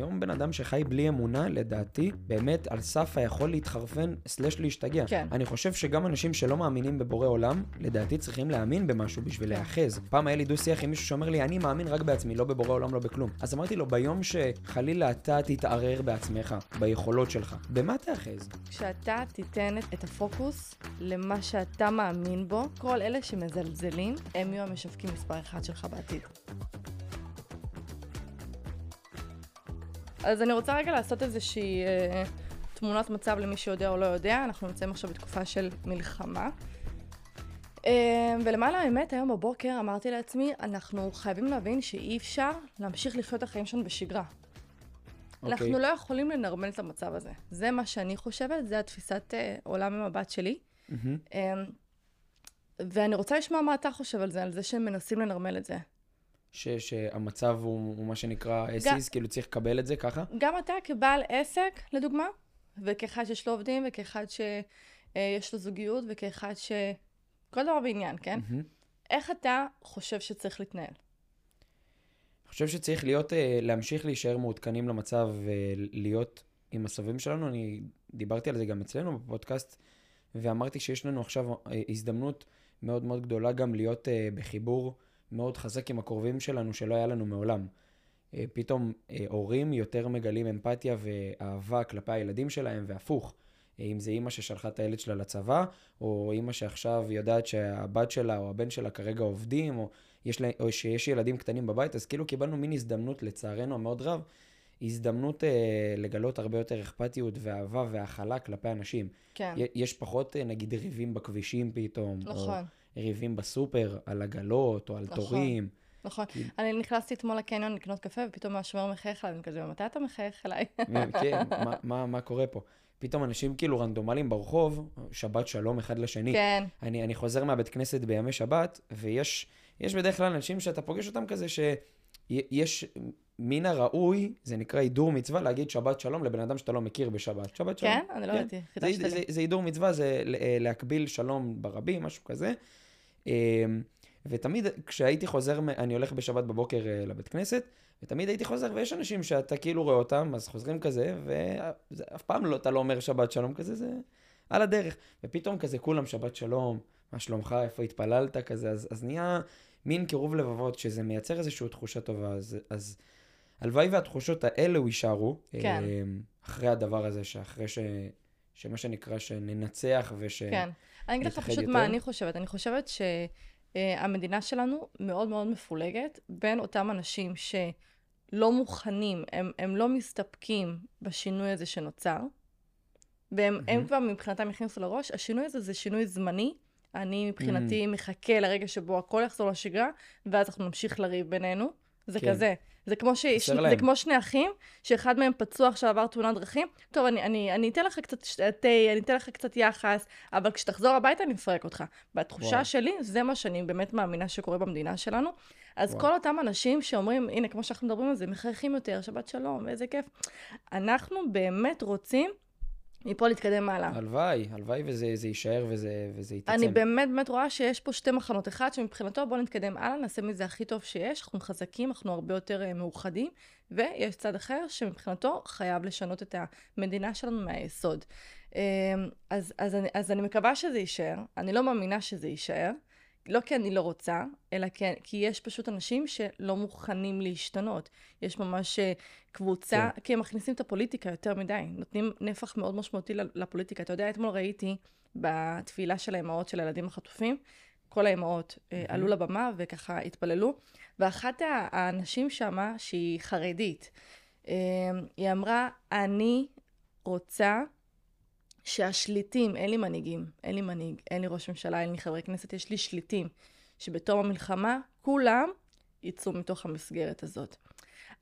היום בן אדם שחי בלי אמונה, לדעתי, באמת על סף היכול להתחרפן, סלש להשתגע. כן. אני חושב שגם אנשים שלא מאמינים בבורא עולם, לדעתי צריכים להאמין במשהו בשביל כן. להיאחז. פעם היה לי דו-שיח עם מישהו שאומר לי, אני מאמין רק בעצמי, לא בבורא עולם, לא בכלום. אז אמרתי לו, ביום שחלילה אתה תתערער בעצמך, ביכולות שלך, במה תיאחז? כשאתה תיתן את- את הפוקוס למה שאתה מאמין בו, כל אלה שמזלזלים, הם יהיו המשווקים מספר אחד שלך בעתיד. אז אני רוצה רגע לעשות איזושהי אה, תמונת מצב למי שיודע או לא יודע. אנחנו נמצאים עכשיו בתקופה של מלחמה. אה, ולמעלה האמת, היום בבוקר אמרתי לעצמי, אנחנו חייבים להבין שאי אפשר להמשיך לחיות את החיים שלנו בשגרה. אנחנו אוקיי. לא יכולים לנרמל את המצב הזה. זה מה שאני חושבת, זה התפיסת אה, עולם המבט שלי. מהמם. אה, ואני רוצה לשמוע מה אתה חושב על זה, על זה שהם מנסים לנרמל את זה. ש- שהמצב הוא, הוא מה שנקרא אסיס, כאילו צריך לקבל את זה ככה? גם אתה כבעל עסק, לדוגמה, וכאחד שיש לו עובדים, וכאחד שיש לו זוגיות, וכאחד ש... כל דבר בעניין, כן? מהמם. איך אתה חושב שצריך להתנהל? אני חושב שצריך להיות, אה, להמשיך להישאר מעודכנים למצב ולהיות עם הסבים שלנו. אני דיברתי על זה גם אצלנו בפודקאסט, ואמרתי שיש לנו עכשיו אה, הזדמנות מאוד מאוד גדולה גם להיות אה, בחיבור מאוד חזק עם הקרובים שלנו, שלא היה לנו מעולם. אה, פתאום אה, הורים יותר מגלים אמפתיה ואהבה כלפי הילדים שלהם, והפוך. אה, אם זה אימא ששלחה את הילד שלה לצבא, או אימא שעכשיו יודעת שהבת שלה או הבן שלה כרגע עובדים, או, יש לה, או שיש ילדים קטנים בבית, אז כאילו קיבלנו מין הזדמנות, לצערנו המאוד רב, הזדמנות אה, לגלות הרבה יותר אכפתיות ואהבה והכלה כלפי אנשים. כן, יש פחות, אה, נגיד, ריבים בכבישים פתאום, נכון, או ריבים בסופר על עגלות, או על נכון. תורים. נכון. כאילו- אני נכנסתי אתמול לקניון לקנות קפה, ופתאום השומר מחייך אליי, אני כזה, מתי אתה מחייך אליי? כן, מה, מה, מה קורה פה? פתאום אנשים כאילו רנדומליים ברחוב, שבת שלום אחד לשני. כן, אני, אני חוזר מהבית כנסת בימי שבת, ויש יש בדרך כלל אנשים שאתה פוגש אותם כזה שיש מן הראוי, זה נקרא הידור מצווה, להגיד שבת שלום לבן אדם שאתה לא מכיר בשבת. שבת שלום. כן? אני לא כן. ידעתי, זה, חידשת זה, לי. זה, זה הידור מצווה, זה להקביל שלום ברבים, משהו כזה. אה, ותמיד כשהייתי חוזר, אני הולך בשבת בבוקר אה, לבית כנסת, ותמיד הייתי חוזר, ויש אנשים שאתה כאילו רואה אותם, אז חוזרים כזה, ואף פעם לא, אתה לא אומר שבת שלום כזה, זה על הדרך. ופתאום כזה כולם שבת שלום, מה שלומך, איפה התפללת כזה, אז, אז נהיה מין קירוב לבבות, שזה מייצר איזושהי תחושה טובה, אז, אז הלוואי והתחושות האלו יישארו, כן. אה, אחרי הדבר הזה, שאחרי ש... שמה שנקרא, שננצח וש... כן. אני אגיד לך פשוט יותר? מה אני חושבת. אני חושבת שהמדינה שלנו מאוד מאוד מפולגת בין אותם אנשים שלא מוכנים, הם, הם לא מסתפקים בשינוי הזה שנוצר, והם הם מהמם. כבר מבחינתם הכניסו לראש, השינוי הזה זה שינוי זמני. אני מבחינתי מחכה לרגע שבו הכל יחזור לשגרה, ואז אנחנו נמשיך לריב בינינו. זה כן. כזה. זה כמו, ש... חסר זה. כמו שני אחים, שאחד מהם פצוע עכשיו עבר תאונת דרכים. טוב, אני, אני, אני אתן לך קצת ש- תה, אני אתן לך קצת יחס, אבל כשתחזור הביתה אני מפרק אותך. בתחושה וואו. שלי, זה מה שאני באמת מאמינה שקורה במדינה שלנו. אז וואו. כל אותם אנשים שאומרים, הנה, כמו שאנחנו מדברים על זה, מחייכים יותר, שבת שלום, איזה כיף. אנחנו באמת רוצים מפה להתקדם הלאה. הלוואי, הלוואי וזה זה יישאר וזה, וזה יתעצם. אני באמת באמת רואה שיש פה שתי מחנות. אחד שמבחינתו בוא נתקדם הלאה, נעשה מזה הכי טוב שיש, אנחנו חזקים, אנחנו הרבה יותר אה, מאוחדים, ויש צד אחר שמבחינתו חייב לשנות את המדינה שלנו מהיסוד. אה, אז, אז, אני, אז אני מקווה שזה יישאר, אני לא מאמינה שזה יישאר, לא כי אני לא רוצה, אלא כי, כי יש פשוט אנשים שלא מוכנים להשתנות. יש ממש אה, קבוצה, כן. כי הם מכניסים את הפוליטיקה יותר מדי, נותנים נפח מאוד משמעותי לפוליטיקה. אתה יודע, אתמול ראיתי בתפילה של האימהות של הילדים החטופים, כל האימהות אה, עלו לבמה וככה התפללו, ואחת האנשים שמה, שהיא חרדית, אה, היא אמרה, אני רוצה שהשליטים, אין לי מנהיגים, אין לי מנהיג, אין לי ראש ממשלה, אין לי חברי כנסת, יש לי שליטים, שבתום המלחמה כולם יצאו מתוך המסגרת הזאת.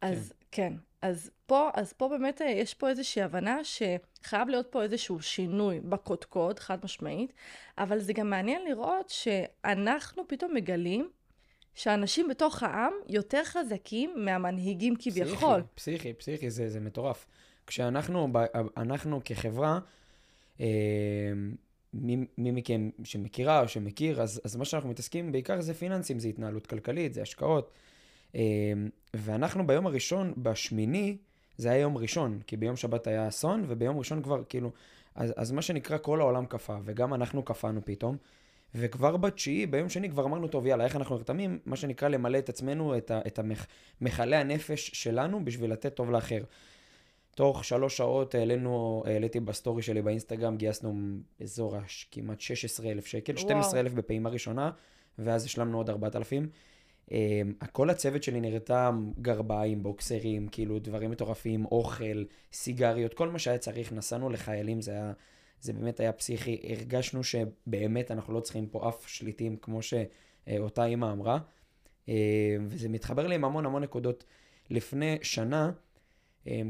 אז כן, אז פה, אז פה באמת אה, יש פה איזושהי הבנה שחייב להיות פה איזשהו שינוי בקודקוד, חד משמעית, אבל זה גם מעניין לראות שאנחנו פתאום מגלים שאנשים בתוך העם יותר חזקים מהמנהיגים כביכול. פסיכי, פסיכי, פסיכי, זה, זה מטורף. כשאנחנו ב- אנחנו כחברה, אה, מי, מי מכם שמכירה או שמכיר, אז, אז מה שאנחנו מתעסקים בעיקר זה פיננסים, זה התנהלות כלכלית, זה השקעות. אה, ואנחנו ביום הראשון, בשמיני, זה היה יום ראשון, כי ביום שבת היה אסון, וביום ראשון כבר, כאילו, אז, אז מה שנקרא, כל העולם קפא, וגם אנחנו קפאנו פתאום. וכבר בתשיעי, ביום שני, כבר אמרנו, טוב, יאללה, איך אנחנו נרתמים? מה שנקרא, למלא את עצמנו, את, את המכ, מכלי הנפש שלנו, בשביל לתת טוב לאחר. תוך שלוש שעות העלינו, העליתי בסטורי שלי באינסטגרם, גייסנו אזור כמעט 16 אלף שקל, 12 אלף בפעימה ראשונה, ואז השלמנו עוד 4,000. אמ, כל הצוות שלי נרתם, גרביים, בוקסרים, כאילו דברים מטורפים, אוכל, סיגריות, כל מה שהיה צריך, נסענו לחיילים, זה היה, זה באמת היה פסיכי. הרגשנו שבאמת אנחנו לא צריכים פה אף שליטים, כמו שאותה אימא אמרה. Um, וזה מתחבר לי עם המון המון נקודות. לפני שנה,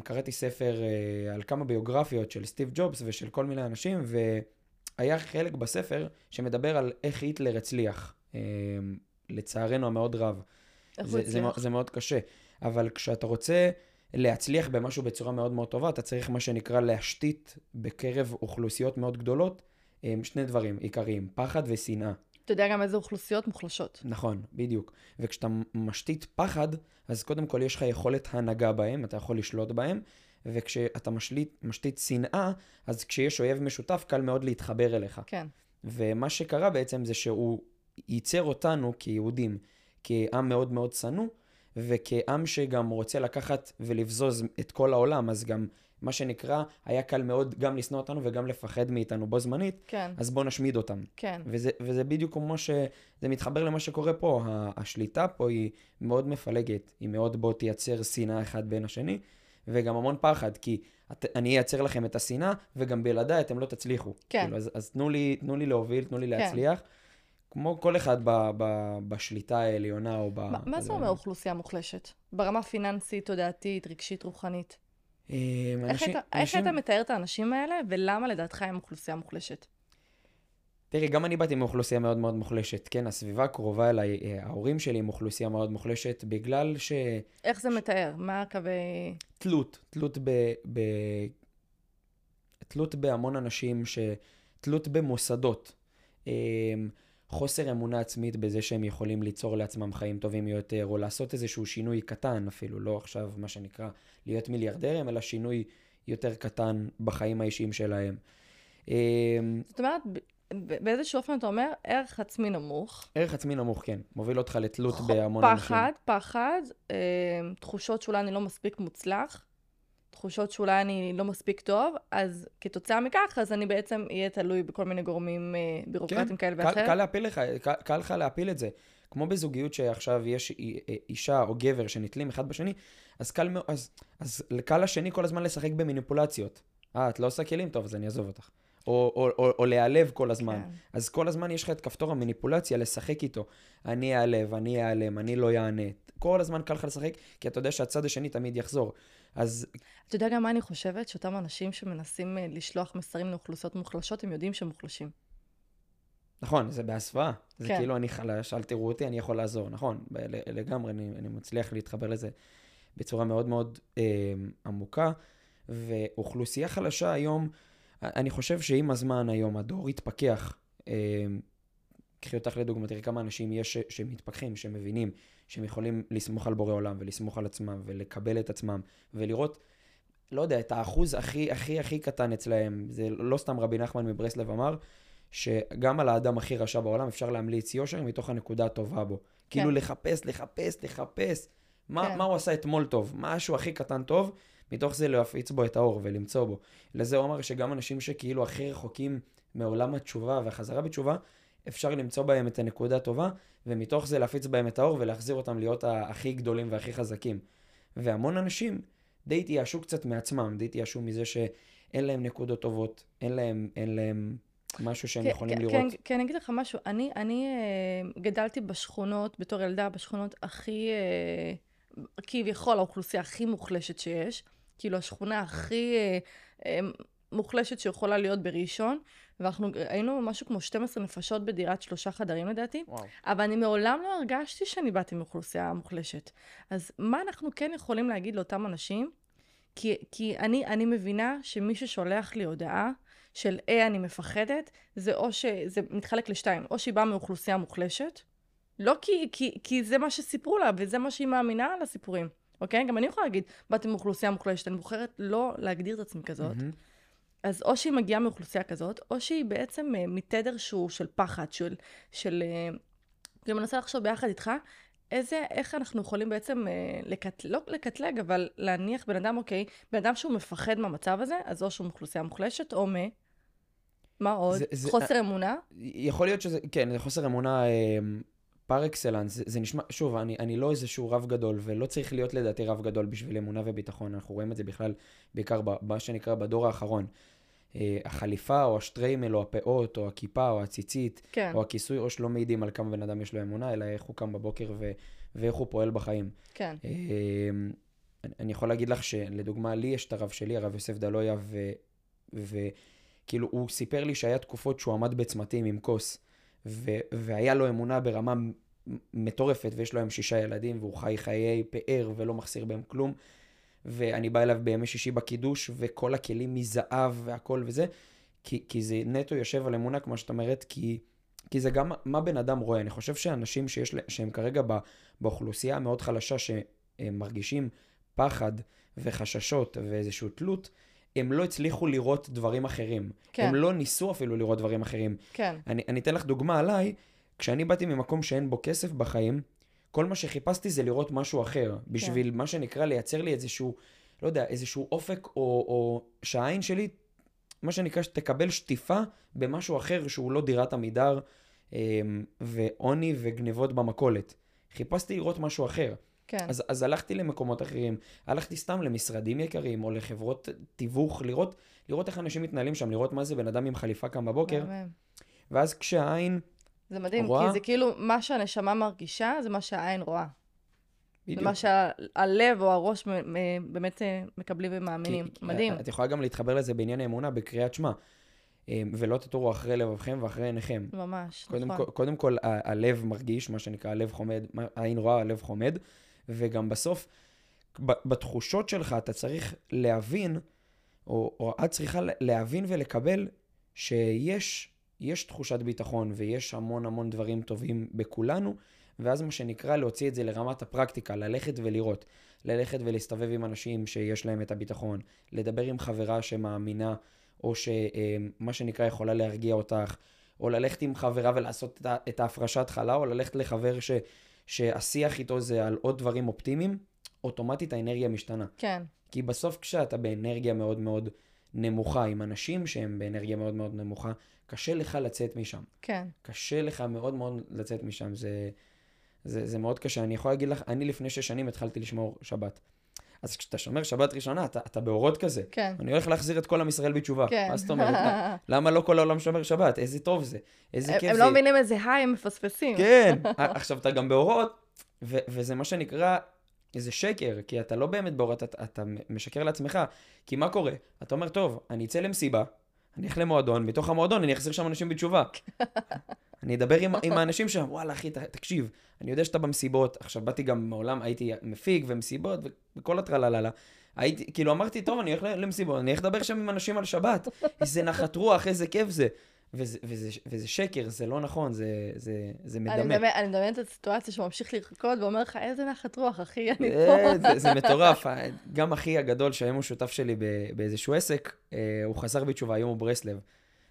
קראתי ספר uh, על כמה ביוגרפיות של סטיב ג'ובס ושל כל מיני אנשים, והיה חלק בספר שמדבר על איך היטלר הצליח. Um, לצערנו המאוד רב. זה, זה, זה מאוד קשה. אבל כשאתה רוצה להצליח במשהו בצורה מאוד מאוד טובה, אתה צריך מה שנקרא להשתית בקרב אוכלוסיות מאוד גדולות שני דברים עיקריים, פחד ושנאה. אתה יודע גם איזה אוכלוסיות מוחלשות. נכון, בדיוק. וכשאתה משתית פחד, אז קודם כל יש לך יכולת הנהגה בהם, אתה יכול לשלוט בהם, וכשאתה משליט, משתית שנאה, אז כשיש אויב משותף, קל מאוד להתחבר אליך. כן. ומה שקרה בעצם זה שהוא ייצר אותנו כיהודים, כעם מאוד מאוד שנוא, וכעם שגם רוצה לקחת ולבזוז את כל העולם, אז גם מה שנקרא, היה קל מאוד גם לשנוא אותנו וגם לפחד מאיתנו בו זמנית, כן. אז בואו נשמיד אותם. כן. וזה, וזה בדיוק כמו ש... זה מתחבר למה שקורה פה, השליטה פה היא מאוד מפלגת, היא מאוד בוא תייצר שנאה אחד בין השני, וגם המון פחד, כי את, אני אייצר לכם את השנאה, וגם בלעדיי אתם לא תצליחו. כן. כאילו, אז, אז תנו, לי, תנו לי להוביל, תנו לי להצליח. כן. כמו כל אחד ב, ב, בשליטה העליונה או ב... מה זה אומר אוכלוסייה מוחלשת? ברמה פיננסית, תודעתית, רגשית, רוחנית? אנשים, איך, אתה, אנשים... איך אתה מתאר את האנשים האלה, ולמה לדעתך הם אוכלוסייה מוחלשת? תראי, גם אני באתי מאוכלוסייה מאוד מאוד מוחלשת. כן, הסביבה הקרובה אליי, ההורים שלי הם אוכלוסייה מאוד מוחלשת, בגלל ש... איך זה מתאר? מה הקווי... תלות, תלות ב... ב... תלות בהמון אנשים, ש... תלות במוסדות. חוסר אמונה עצמית בזה שהם יכולים ליצור לעצמם חיים טובים יותר, או לעשות איזשהו שינוי קטן אפילו, לא עכשיו מה שנקרא להיות מיליארדרים, אלא שינוי יותר קטן בחיים האישיים שלהם. אמ, זאת אומרת, באיזשהו אופן אתה אומר, ערך עצמי נמוך. ערך עצמי נמוך, כן. מוביל אותך לתלות בהמון אנשים. פחד, פחד, אמ, תחושות שאולי אני לא מספיק מוצלח. תחושות שאולי אני לא מספיק טוב, אז כתוצאה מכך, אז אני בעצם אהיה תלוי בכל מיני גורמים אה, בירוקרטיים כן, כאלה ואחרים. קל להפיל לך, קל, קל לך להפיל את זה. כמו בזוגיות שעכשיו יש אישה או גבר שנתלים אחד בשני, אז קל, אז, אז קל לשני כל הזמן לשחק במניפולציות. אה, את לא עושה כלים? טוב, אז אני אעזוב אותך. או, או, או, או להיעלב כל הזמן. כן. אז כל הזמן יש לך את כפתור המניפולציה לשחק איתו. אני אעלב, אני אעלם, אני לא אענה. כל הזמן קל לך לשחק, כי אתה יודע שהצד השני תמיד יחזור. אז... אתה יודע גם מה אני חושבת? שאותם אנשים שמנסים אה, לשלוח מסרים לאוכלוסיות מוחלשות, הם יודעים שהם מוחלשים. נכון, זה בהסוואה. כן. זה כאילו אני חלש, אל תראו אותי, אני יכול לעזור. נכון, לגמרי, אני, אני מצליח להתחבר לזה בצורה מאוד מאוד אה, עמוקה. ואוכלוסייה חלשה היום, אני חושב שעם הזמן היום הדור יתפכח. אה, קחי אותך לדוגמה, תראי כמה אנשים יש שמתפכחים, שמבינים, שהם יכולים לסמוך על בורא עולם ולסמוך על עצמם ולקבל את עצמם ולראות, לא יודע, את האחוז הכי הכי הכי קטן אצלהם. זה לא סתם רבי נחמן מברסלב אמר, שגם על האדם הכי רשע בעולם אפשר להמליץ יושר מתוך הנקודה הטובה בו. כן. כאילו לחפש, לחפש, לחפש. מה, כן. מה הוא עשה אתמול טוב? משהו הכי קטן טוב, מתוך זה להפיץ בו את האור ולמצוא בו. לזה הוא אמר שגם אנשים שכאילו הכי רחוקים מעולם התשובה והחזרה בתשובה, אפשר למצוא בהם את הנקודה הטובה, ומתוך זה להפיץ בהם את האור ולהחזיר אותם להיות הכי גדולים והכי חזקים. והמון אנשים די התייאשו קצת מעצמם, די התייאשו מזה שאין להם נקודות טובות, אין להם, אין להם משהו שהם יכולים לראות. כן, כן, אני אגיד לך משהו. אני, אני uh, גדלתי בשכונות, בתור ילדה, בשכונות הכי, uh, כביכול האוכלוסייה הכי מוחלשת שיש. כאילו השכונה הכי uh, uh, מוחלשת שיכולה להיות בראשון. ואנחנו היינו משהו כמו 12 נפשות בדירת שלושה חדרים לדעתי, וואו. אבל אני מעולם לא הרגשתי שאני באתי מאוכלוסייה מוחלשת. אז מה אנחנו כן יכולים להגיד לאותם אנשים? כי, כי אני, אני מבינה שמי ששולח לי הודעה של אה, אני מפחדת, זה או שזה מתחלק לשתיים, או שהיא באה מאוכלוסייה מוחלשת, לא כי, כי, כי זה מה שסיפרו לה, וזה מה שהיא מאמינה על הסיפורים, אוקיי? גם אני יכולה להגיד, באתי מאוכלוסייה מוחלשת, אני בוחרת לא להגדיר את עצמי כזאת. מהמם. אז או שהיא מגיעה מאוכלוסייה כזאת, או שהיא בעצם אה, מתדר שהוא של פחד, של... של אה, אני מנסה לחשוב ביחד איתך, איזה, איך אנחנו יכולים בעצם אה, לקט... לא לקטלג, אבל להניח בן אדם, אוקיי, בן אדם שהוא מפחד מהמצב הזה, אז או שהוא מאוכלוסייה מוחלשת, או מ... מה עוד? זה- זה- חוסר אמונה? יכול להיות שזה, כן, זה חוסר אמונה פר אקסלנס. זה, זה נשמע, שוב, אני, אני לא איזשהו רב גדול, ולא צריך להיות לדעתי רב גדול בשביל אמונה וביטחון. אנחנו רואים את זה בכלל, בעיקר במה שנקרא בדור האחרון. אה, החליפה, או השטריימל, או הפאות, או הכיפה, או הציצית, כן, או הכיסוי ראש לא מעידים על כמה בן אדם יש לו אמונה, אלא איך הוא קם בבוקר ו, ואיך הוא פועל בחיים. כן, אה, אני- יכול להגיד לך שלדוגמה, לי יש את הרב שלי, הרב יוסף דלויה, ו- וכאילו, הוא סיפר לי שהיה תקופות שהוא עמד בצמתים עם כוס, ו- והיה לו אמונה ברמה מטורפת, ויש לו היום שישה ילדים, והוא חי חיי פאר ולא מחסיר בהם כלום. ואני בא אליו בימי שישי בקידוש, וכל הכלים מזהב והכל וזה, כי, כי זה נטו יושב על אמונה, כמו שאת אומרת, כי, כי זה גם מה בן אדם רואה. אני חושב שאנשים שיש, שהם כרגע ב, באוכלוסייה המאוד חלשה, שהם מרגישים פחד וחששות ואיזושהי תלות, הם לא הצליחו לראות דברים אחרים. כן. הם לא ניסו אפילו לראות דברים אחרים. כן, אני, אני אתן לך דוגמה עליי, כשאני באתי ממקום שאין בו כסף בחיים, כל מה שחיפשתי זה לראות משהו אחר, בשביל מה שנקרא לייצר לי איזשהו, לא יודע, איזשהו אופק, או, או שהעין שלי, מה שנקרא, שתקבל שטיפה במשהו אחר שהוא לא דירת עמידר, אמ, ועוני וגנבות במכולת. חיפשתי לראות משהו אחר. כן, אז, אז הלכתי למקומות אחרים, הלכתי סתם למשרדים יקרים, או לחברות תיווך, לראות, לראות איך אנשים מתנהלים שם, לראות מה זה בן אדם עם חליפה קם בבוקר. ואז כשהעין, זה מדהים, רואה? כי זה כאילו, מה שהנשמה מרגישה, זה מה שהעין רואה. זה בדיוק. מה שהלב או הראש באמת אה, מקבלים ומאמינים. כי- מדהים. את יכולה גם להתחבר לזה בעניין האמונה בקריאת שמע. אה, ולא תטורו אחרי לבבכם ואחרי עיניכם. ממש, קודם, נכון. כל, קודם כל, הלב מרגיש, מה שנקרא, הלב חומד, העין רואה, הלב חומד, וגם בסוף, בתחושות שלך אתה צריך להבין, או, או את צריכה להבין ולקבל שיש יש תחושת ביטחון ויש המון המון דברים טובים בכולנו, ואז מה שנקרא להוציא את זה לרמת הפרקטיקה, ללכת ולראות, ללכת ולהסתובב עם אנשים שיש להם את הביטחון, לדבר עם חברה שמאמינה, או שמה שנקרא יכולה להרגיע אותך, או ללכת עם חברה ולעשות את ההפרשת חלה, או ללכת לחבר ש, שהשיח איתו זה על עוד דברים אופטימיים, אוטומטית האנרגיה משתנה. כן, כי בסוף כשאתה באנרגיה מאוד מאוד נמוכה, עם אנשים שהם באנרגיה מאוד מאוד נמוכה, קשה לך לצאת משם. כן. קשה לך מאוד מאוד לצאת משם. זה, זה, זה מאוד קשה. אני יכול להגיד לך, אני לפני שש שנים התחלתי לשמור שבת. אז כשאתה שומר שבת ראשונה, אתה, אתה באורות כזה. כן. אני הולך להחזיר את כל עם ישראל בתשובה. כן. מה זאת אומרת? מה, למה לא כל העולם שומר שבת? איזה טוב זה. איזה הם כיף הם זה. לא מבינים איזה היי הם מפספסים. כן. עכשיו, אתה גם באורות, ו- וזה מה שנקרא איזה שקר, כי אתה לא באמת באורות, אתה, אתה משקר לעצמך. כי מה קורה? אתה אומר, טוב, אני אצא למסיבה, אני אלך למועדון, מתוך המועדון אני אחזיר שם אנשים בתשובה. אני אדבר עם, עם האנשים שם, וואלה, אחי, ת, תקשיב, אני יודע שאתה במסיבות, עכשיו באתי גם מעולם, הייתי מפיק ומסיבות וכל הטרללה. הייתי, כאילו אמרתי, טוב, אני הולך למסיבות, אני הולך לדבר שם עם אנשים על שבת. איזה נחת רוח, איזה כיף זה. וזה, וזה, וזה שקר, זה לא נכון, זה, זה, זה אני מדמה. מדמיין- אני מדמיינת את הסיטואציה שהוא ממשיך לרקוד ואומר לך, איזה נחת רוח, אחי, אני אה, פה. זה, זה מטורף. גם אחי הגדול, שהיום הוא שותף שלי באיזשהו עסק, אה, הוא חזר בתשובה, היום הוא ברסלב.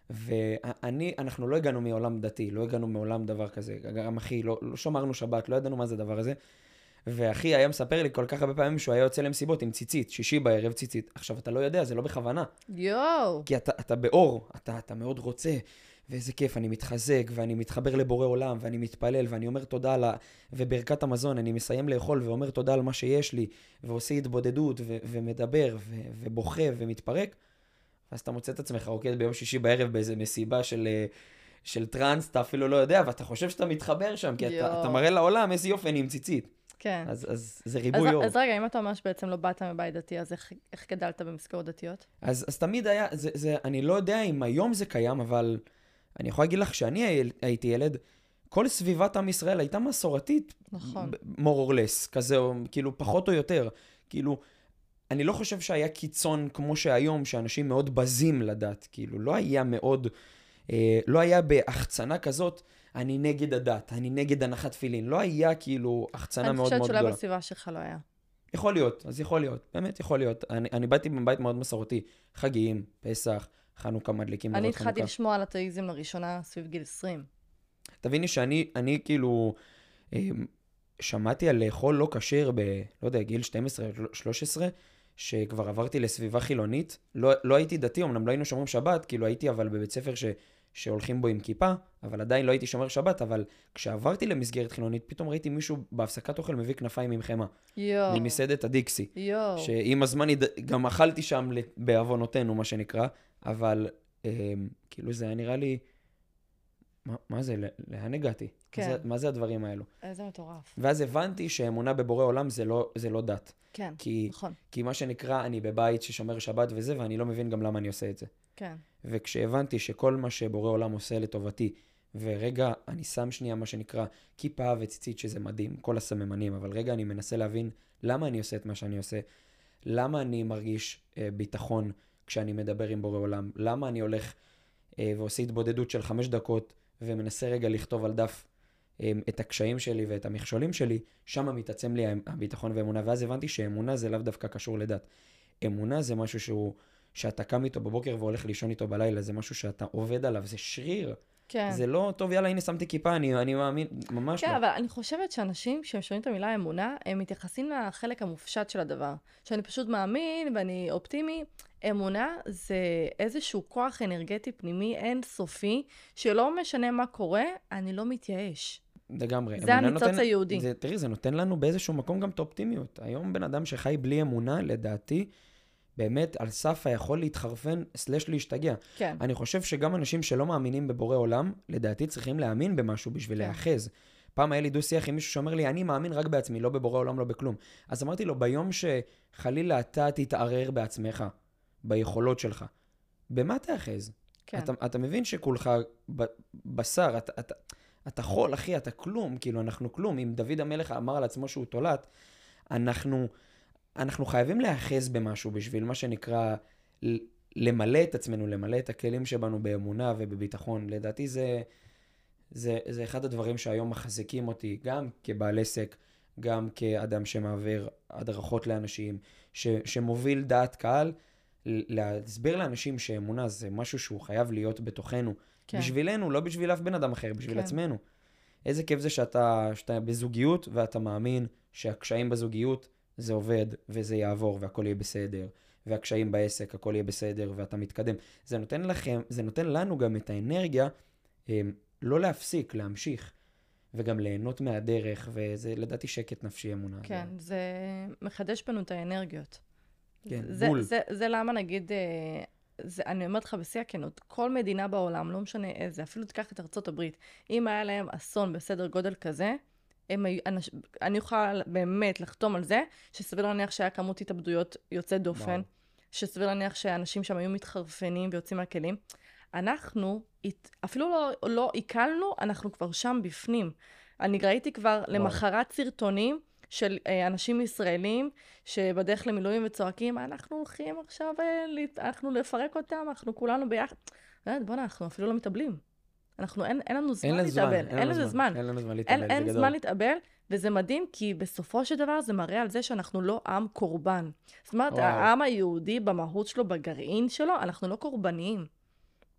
ואני, אנחנו לא הגענו מעולם דתי, לא הגענו מעולם דבר כזה. גם אחי, לא, לא שמרנו שבת, לא ידענו מה זה הדבר הזה. ואחי היה מספר לי כל כך הרבה פעמים שהוא היה יוצא למסיבות עם ציצית, שישי בערב ציצית. עכשיו, אתה לא יודע, זה לא בכוונה. יואו. כי אתה, אתה באור, אתה, אתה מאוד רוצה, ואיזה כיף, אני מתחזק, ואני מתחבר לבורא עולם, ואני מתפלל, ואני אומר תודה על ה... וברכת המזון, אני מסיים לאכול ואומר תודה על מה שיש לי, ועושה התבודדות, ו- ומדבר, ו- ובוכה, ומתפרק, ואז אתה מוצא את עצמך רוקד ביום שישי בערב באיזה מסיבה של... אה, של טראנס, אתה אפילו לא יודע, ואתה חושב שאתה מתחבר שם, כי אתה. אתה מראה לעולם איזה יופי אני עם ציצית. כן. אז, אז זה אז, ריבוי אור. אז רגע, אם אתה ממש בעצם לא באת מבית דתי, אז איך, איך גדלת במסגרות דתיות? אז, אז תמיד היה, זה, זה, אני לא יודע אם היום זה קיים, אבל אני יכול להגיד לך שאני הי- הייתי ילד, כל סביבת עם ישראל הייתה מסורתית, נכון. more or less, כזה, כאילו, פחות או יותר. כאילו, אני לא חושב שהיה קיצון כמו שהיום, שאנשים מאוד בזים לדת. כאילו, לא היה מאוד, אה, לא היה בהחצנה כזאת, אני נגד הדת, אני נגד הנחת תפילין. לא היה כאילו החצנה אני מאוד חושבת מאוד שאולי גדולה. בסביבה שלך לא היה. יכול להיות, אז יכול להיות, באמת יכול להיות. אני, אני באתי מבית מאוד מסורתי, חגים, פסח, חנוכה מדליקים. אני התחלתי. לשמוע על אתאיזם לראשונה סביב גיל 20. תביני שאני אני כאילו אמ, שמעתי על לאכול לא כשר ב... לא יודע, גיל 12-13, שכבר עברתי לסביבה חילונית. לא, לא הייתי דתי, אמנם לא היינו שומרים שבת, כאילו הייתי אבל בבית ספר ש, שהולכים בו עם כיפה, אבל עדיין לא הייתי שומר שבת, אבל כשעברתי למסגרת חילונית, פתאום ראיתי מישהו בהפסקת אוכל מביא כנפיים עם חמאה. יואו. ממסעדת הדיקסי. יואו. שעם הזמן גם אכלתי שם בעוונותינו, מה שנקרא, אבל אמ, כאילו זה היה נראה לי, מה, מה זה, לאן הגעתי? כן. מה, זה, מה זה הדברים האלו? איזה מטורף. ואז הבנתי שאמונה בבורא עולם זה לא, זה לא דת. כן, כי, נכון. כי מה שנקרא, אני בבית ששומר שבת וזה, ואני לא מבין גם למה אני עושה את זה. כן. וכשהבנתי שכל מה שבורא עולם עושה לטובתי, ורגע, אני שם שנייה מה שנקרא כיפה וציצית, שזה מדהים, כל הסממנים, אבל רגע, אני מנסה להבין למה אני עושה את מה שאני עושה, למה אני מרגיש אה, ביטחון כשאני מדבר עם בורא עולם, למה אני הולך אה, ועושה התבודדות של חמש דקות, ומנסה רגע לכתוב על דף אה, את הקשיים שלי ואת המכשולים שלי, שם מתעצם לי הביטחון ואמונה, ואז הבנתי שאמונה זה לאו דווקא קשור לדת. אמונה זה משהו שהוא... שאתה קם איתו בבוקר והולך לישון איתו בלילה, זה משהו שאתה עובד עליו, זה שריר. כן. זה לא, טוב, יאללה, הנה שמתי כיפה, אני, אני מאמין, ממש כן, לא. אבל אני חושבת שאנשים, כשהם שומעים את המילה אמונה, הם מתייחסים לחלק המופשט של הדבר. שאני פשוט מאמין ואני אופטימי. אמונה זה איזשהו כוח אנרגטי פנימי אינסופי, שלא משנה מה קורה, אני לא מתייאש. לגמרי. זה הניצוץ נותן- היהודי. זה, תראי, זה נותן לנו באיזשהו מקום גם את האופטימיות. היום בן אדם שחי בלי אמונה, לדעתי, באמת על סף היכול להתחרפן, סלש להשתגע. כן. אני חושב שגם אנשים שלא מאמינים בבורא עולם, לדעתי צריכים להאמין במשהו בשביל כן. להיאחז. פעם היה לי דו-שיח עם מישהו שאומר לי, אני מאמין רק בעצמי, לא בבורא עולם, לא בכלום. אז אמרתי לו, ביום שחלילה אתה תתערער בעצמך, ביכולות שלך, במה תיאחז? כן. אתה, אתה מבין שכולך ב, בשר, אתה, אתה, אתה חול, אחי, אתה כלום, כאילו, אנחנו כלום. אם דוד המלך אמר על עצמו שהוא תולעת, אנחנו, אנחנו חייבים להיאחז במשהו בשביל מה שנקרא למלא את עצמנו, למלא את הכלים שבנו באמונה ובביטחון. לדעתי זה, זה, זה אחד הדברים שהיום מחזיקים אותי, גם כבעל עסק, גם כאדם שמעביר הדרכות לאנשים, ש, שמוביל דעת קהל, להסביר לאנשים שאמונה זה משהו שהוא חייב להיות בתוכנו. כן. בשבילנו, לא בשביל אף בן אדם אחר, בשביל כן. עצמנו. איזה כיף זה שאתה, שאתה בזוגיות ואתה מאמין שהקשיים בזוגיות זה עובד וזה יעבור והכל יהיה בסדר, והקשיים בעסק הכל יהיה בסדר ואתה מתקדם. זה נותן לכם, זה נותן לנו גם את האנרגיה הם, לא להפסיק, להמשיך, וגם ליהנות מהדרך, וזה לדעתי שקט נפשי אמונה. כן, זה מחדש בנו את האנרגיות. כן, זה, בול. זה, זה למה נגיד, אה, זה, אני אומרת לך בשיא הכנות, כל מדינה בעולם, לא משנה איזה, אפילו תיקח את ארצות הברית, אם היה להם אסון בסדר גודל כזה, הם היו, אנש, אני יכולה באמת לחתום על זה, שסביר להניח שהיה כמות התאבדויות יוצאת דופן, וואו. שסביר להניח שאנשים שם היו מתחרפנים ויוצאים מהכלים. אנחנו, אפילו לא, לא עיכלנו, אנחנו כבר שם בפנים. אני ראיתי כבר למחרת סרטונים של אה, אנשים ישראלים שבדרך למילואים וצועקים, אנחנו הולכים עכשיו, אה, אנחנו לפרק אותם, אנחנו כולנו ביחד. אומרת, בוא'נה, אנחנו אפילו לא מתאבלים. אנחנו, אין, אין לנו זמן אין להתאבל, אין לזה זמן. אין לנו זמן אין, להתאבל, זה אין גדול. זמן להתאבל, וזה מדהים, כי בסופו של דבר זה מראה על זה שאנחנו לא עם קורבן. זאת אומרת, וואו. העם היהודי במהות שלו, בגרעין שלו, אנחנו לא קורבניים.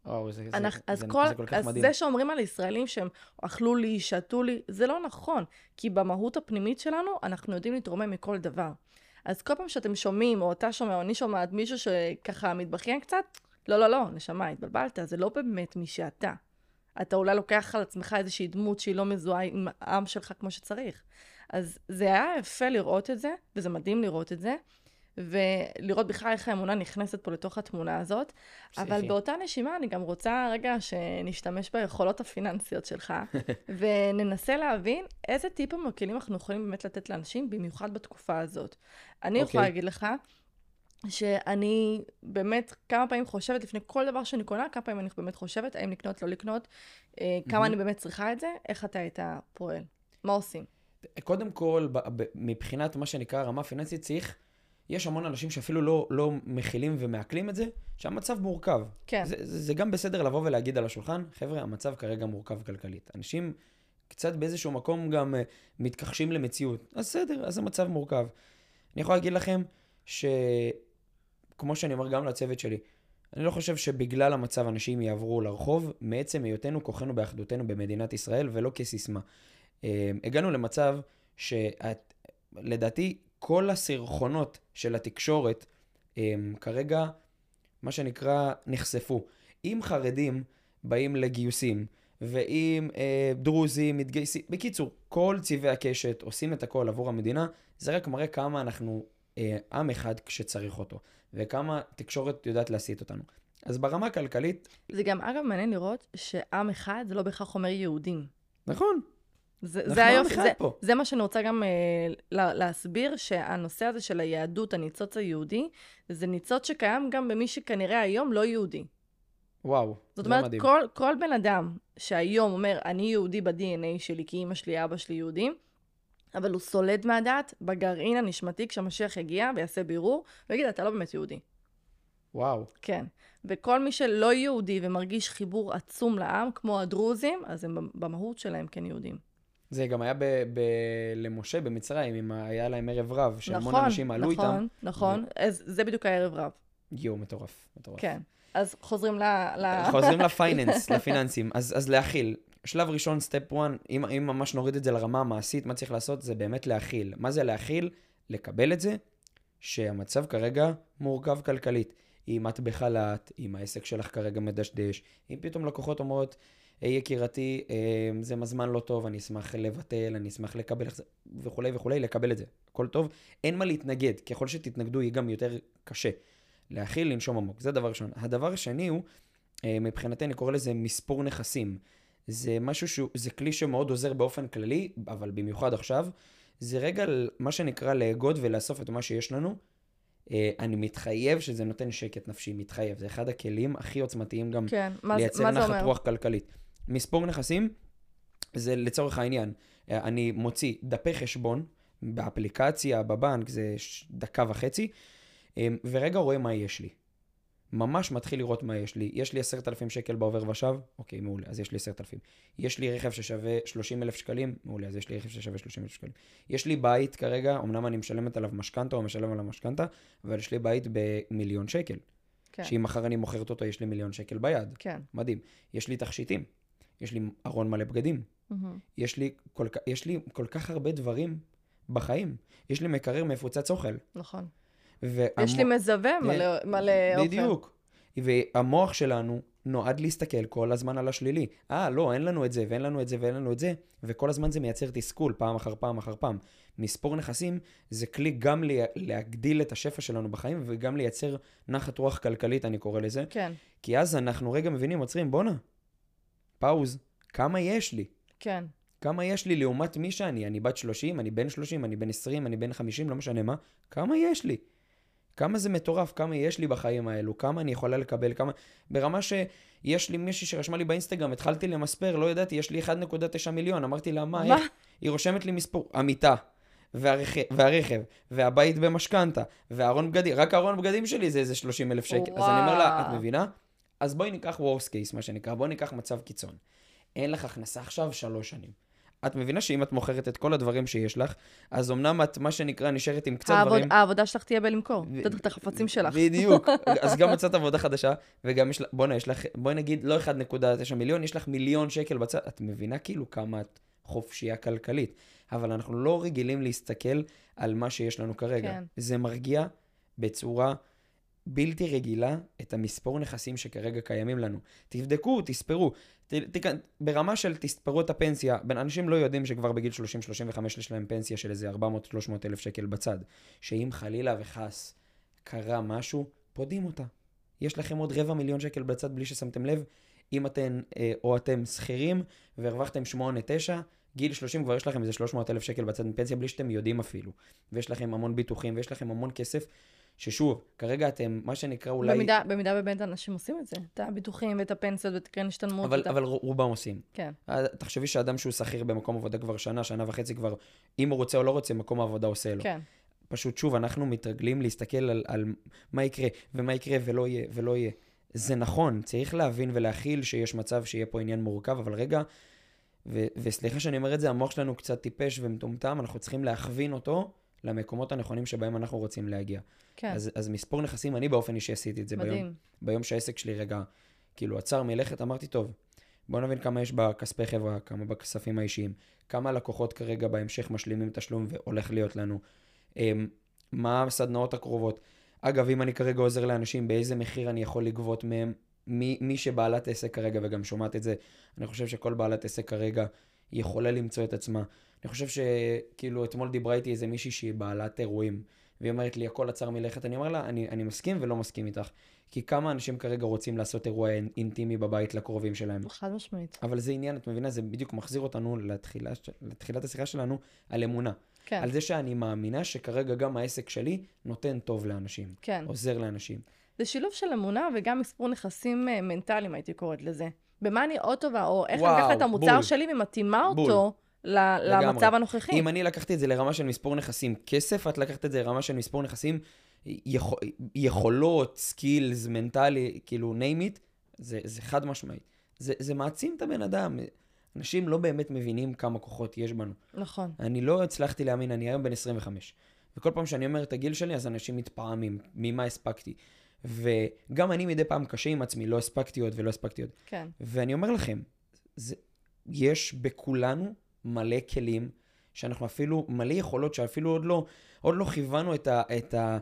וואו, זה, זה, אנחנו, אז, זה, כל, זה כל כך אז מדהים. זה שאומרים על ישראלים שהם אכלו לי, שתו לי, זה לא נכון, כי במהות הפנימית שלנו, אנחנו יודעים להתרומם מכל דבר. אז כל פעם שאתם שומעים, או אתה שומע, או אני שומעת מישהו שככה מתבכיין קצת, לא, לא, לא, נשמה, התבלבלת, זה לא באמת מי שאתה. אתה אולי לוקח על עצמך איזושהי דמות שהיא לא מזוהה עם העם שלך כמו שצריך. אז זה היה יפה לראות את זה, וזה מדהים לראות את זה, ולראות בכלל איך האמונה נכנסת פה לתוך התמונה הזאת. אבל פסיכי. באותה נשימה אני גם רוצה רגע שנשתמש ביכולות הפיננסיות שלך, וננסה להבין איזה טיפים או כלים אנחנו יכולים באמת לתת לאנשים, במיוחד בתקופה הזאת. אני יכולה אוקיי. להגיד לך שאני באמת כמה פעמים חושבת, לפני כל דבר שאני קונה, כמה פעמים אני באמת חושבת, האם לקנות, לא לקנות, אה, כמה אני באמת צריכה את זה, איך אתה היית פועל, מה עושים? קודם כל, מבחינת מה שנקרא רמה פיננסית, צריך, יש המון אנשים שאפילו לא, לא מכילים ומעכלים את זה, שהמצב מורכב. כן, זה, זה, זה גם בסדר לבוא ולהגיד על השולחן, חבר'ה, המצב כרגע מורכב כלכלית. אנשים קצת באיזשהו מקום גם uh, מתכחשים למציאות. אז בסדר, אז המצב מורכב. אני יכול להגיד לכם שכמו שאני אומר גם לצוות שלי, אני לא חושב שבגלל המצב אנשים יעברו לרחוב, מעצם היותנו כוחנו באחדותנו במדינת ישראל, ולא כסיסמה. אה, הגענו למצב שלדעתי כל הסרחונות של התקשורת הם כרגע, מה שנקרא, נחשפו. אם חרדים באים לגיוסים, ואם אה, דרוזים מתגייסים, בקיצור, כל צבעי הקשת עושים את הכל עבור המדינה, זה רק מראה כמה אנחנו אה, עם אחד כשצריך אותו, וכמה תקשורת יודעת להסיט אותנו. אז ברמה הכלכלית... זה גם, אגב, מעניין לראות שעם אחד זה לא בהכרח אומר יהודים. נכון. זה, זה היופי, זה, פה. זה מה שאני רוצה גם לה, להסביר, שהנושא הזה של היהדות, הניצוץ היהודי, זה ניצוץ שקיים גם במי שכנראה היום לא יהודי. וואו, זאת אומרת, מדהים. כל, כל בן אדם שהיום אומר, אני יהודי ב-DNA שלי, כי אימא שלי, אבא שלי יהודים, אבל הוא סולד מהדת בגרעין הנשמתי כשהמשיח יגיע ויעשה בירור, ויגיד, אתה לא באמת יהודי. וואו. כן. וכל מי שלא יהודי ומרגיש חיבור עצום לעם, כמו הדרוזים, אז הם במהות שלהם כן יהודים. זה גם היה ב- ב- למשה במצרים, עם ה- היה להם ערב רב, שהמון נכון, אנשים עלו נכון, איתם. נכון, נכון, ו... אז זה בדיוק הערב רב. יואו, מטורף, מטורף. כן, אז חוזרים ל... ל... חוזרים לפייננס, לפיננסים. אז, אז להכיל. שלב ראשון, סטפ 1, אם, אם ממש נוריד את זה לרמה המעשית, מה צריך לעשות זה באמת להכיל. מה זה להכיל? לקבל את זה שהמצב כרגע מורכב כלכלית. אם את בחל"ת, אם העסק שלך כרגע מדשדש, אם פתאום לקוחות אומרות, היי יקירתי, אה, זה מזמן לא טוב, אני אשמח לבטל, אני אשמח לקבל וכולי וכולי, לקבל את זה. הכל טוב, אין מה להתנגד, ככל שתתנגדו יהיה גם יותר קשה. להכיל, לנשום עמוק, זה דבר ראשון. הדבר השני הוא, אה, מבחינתי אני קורא לזה מספור נכסים. זה משהו שהוא, זה כלי שמאוד עוזר באופן כללי, אבל במיוחד עכשיו. זה רגע, מה שנקרא, לאגוד ולאסוף את מה שיש לנו. אה, אני מתחייב שזה נותן שקט נפשי, מתחייב. זה אחד הכלים הכי עוצמתיים גם כן, לייצר נחת רוח כלכלית. מספור נכסים זה לצורך העניין, אה, אני מוציא דפי חשבון באפליקציה, בבנק, זה דקה וחצי, אה, ורגע רואה מה יש לי. ממש מתחיל לראות מה יש לי. יש לי עשרת אלפים שקל בעובר ושב? אוקיי, מעולה, אז יש לי עשרת אלפים. יש לי רכב ששווה שלושים אלף שקלים? מעולה, אז יש לי רכב ששווה שלושים אלף שקלים. יש לי בית כרגע, אמנם אני משלמת עליו משכנתה או משלם עליו משכנתה, אבל יש לי בית במיליון שקל. כן. שאם מחר אני מוכרת אותו, יש לי מיליון שקל ביד. כן. מדהים. יש לי תכשיטים. יש לי ארון מלא בגדים. Mm-hmm. יש, לי כל, יש לי כל כך הרבה דברים בחיים. יש לי מקרר מפוצץ אוכל. נכון. והמ... יש לי מזווה מלא, מלא אוכל. בדיוק. והמוח שלנו נועד להסתכל כל הזמן על השלילי. אה, לא, אין לנו את זה, ואין לנו את זה, ואין לנו את זה, וכל הזמן זה מייצר תסכול, פעם אחר פעם אחר פעם. מספור נכסים זה כלי גם לה, להגדיל את השפע שלנו בחיים, וגם לייצר נחת רוח כלכלית, אני קורא לזה. כן. כי אז אנחנו רגע מבינים, עוצרים, בואנה, פאוז, כמה יש לי? כן. כמה יש לי לעומת מי שאני? אני בת 30, אני בן 30, אני בן 20, אני בן 50, לא משנה מה. כמה יש לי? כמה זה מטורף, כמה יש לי בחיים האלו, כמה אני יכולה לקבל, כמה... ברמה שיש לי מישהי שרשמה לי באינסטגרם, התחלתי למספר, לא ידעתי, יש לי 1.9 מיליון, אמרתי לה, מה, מה? איך? היא רושמת לי מספור, המיטה, והרכב, והרכב והבית במשכנתה, והארון בגדים, רק הארון בגדים שלי זה איזה 30 אלף שקל. וואו. אז אני אומר לה, את מבינה? אז בואי ניקח worst case, מה שנקרא, בואי ניקח מצב קיצון. אין לך הכנסה עכשיו שלוש שנים. את מבינה שאם את מוכרת את כל הדברים שיש לך, אז אמנם את, מה שנקרא, נשארת עם קצת העבוד, דברים... העבודה שלך תהיה בלמכור, ו... את החפצים שלך. בדיוק. אז גם מצאת עבודה חדשה, וגם יש לך, בוא'נה, יש לך, בואי נגיד, לא 1.9 מיליון, יש לך מיליון שקל בצד. את מבינה כאילו כמה את חופשייה כלכלית. אבל אנחנו לא רגילים להסתכל על מה שיש לנו כרגע. כן. זה מרגיע בצורה בלתי רגילה את המספור נכסים שכרגע קיימים לנו. תבדקו, תספרו. ברמה של תספרו את הפנסיה, בין אנשים לא יודעים שכבר בגיל 30-35 יש להם פנסיה של איזה 400-300 אלף שקל בצד. שאם חלילה וחס קרה משהו, פודים אותה. יש לכם עוד רבע מיליון שקל בצד בלי ששמתם לב. אם אתן אה, או אתם שכירים והרווחתם 8-9, גיל 30 כבר יש לכם איזה 300 אלף שקל בצד מפנסיה בלי שאתם יודעים אפילו. ויש לכם המון ביטוחים ויש לכם המון כסף ששוב, כרגע אתם, מה שנקרא אולי... במידה, במידה באמת אנשים עושים את זה, את הביטוחים ואת הפנסיות ואת קרן השתלמות. אבל, אבל רובם עושים. כן. אה, תחשבי שאדם שהוא שכיר במקום עבודה כבר שנה, שנה וחצי כבר, אם הוא רוצה או לא רוצה, מקום העבודה עושה לו. כן. פשוט שוב, אנחנו מתרגלים להסתכל על, על מה יקרה, ומה יקרה ולא יהיה, ולא יהיה. זה נכון, צריך להבין ולהכיל שיש מצב שיהיה פה עניין מורכב, אבל רגע, ו- וסליחה שאני אומר את זה, המוח שלנו קצת טיפש ומטומטם, אנחנו צריכים להכווין אותו למקומות הנכונים שבהם אנחנו רוצים להגיע. כן, אז, אז מספור נכסים, אני באופן אישי עשיתי את זה ביום, מדהים. ביום שהעסק שלי רגע, כאילו, עצר מלכת, אמרתי, טוב, בוא נבין כמה יש בכספי חברה, כמה בכספים האישיים, כמה לקוחות כרגע בהמשך משלימים תשלום והולך להיות לנו, אמ, מה הסדנאות הקרובות. אגב, אם אני כרגע עוזר לאנשים, באיזה מחיר אני יכול לגבות מהם, מי, מי שבעלת עסק כרגע, וגם שומעת את זה, אני חושב שכל בעלת עסק כרגע יכולה למצוא את עצמה. אני חושב שכאילו אתמול דיברה איתי איזה מישהי שהיא בעלת אירועים, והיא אומרת לי, הכל עצר מלכת, אני אומר לה, אני, אני מסכים ולא מסכים איתך. כי כמה אנשים כרגע רוצים לעשות אירוע אינ- אינטימי בבית לקרובים שלהם. חד משמעית. אבל זה עניין, את מבינה? זה בדיוק מחזיר אותנו לתחילה, לתחילת השיחה שלנו על אמונה. כן, על זה שאני מאמינה שכרגע גם העסק שלי נותן טוב לאנשים, כן. עוזר לאנשים. זה שילוב של אמונה וגם מספור נכסים אה, מנטליים, הייתי קוראת לזה. במה אני עוד טובה, או איך אני וואו, לקחת את המוצר בול. שלי ומתאימה בול. אותו ל- לגמרי. למצב הנוכחי. אם אני לקחתי את זה לרמה של מספור נכסים כסף, את לקחת את זה לרמה של מספור נכסים יכול, יכולות, skills, מנטלי, כאילו name it, זה, זה חד משמעית. זה, זה מעצים את הבן אדם. אנשים לא באמת מבינים כמה כוחות יש בנו. נכון. אני לא הצלחתי להאמין, אני היום בן 25. וכל פעם שאני אומר את הגיל שלי, אז אנשים מתפעמים ממה הספקתי. וגם אני מדי פעם קשה עם עצמי, לא הספקתי עוד ולא הספקתי עוד. כן, ואני אומר לכם, זה, יש בכולנו מלא כלים, שאנחנו אפילו, מלא יכולות שאפילו עוד לא, עוד לא כיוונו את, ה, את, ה,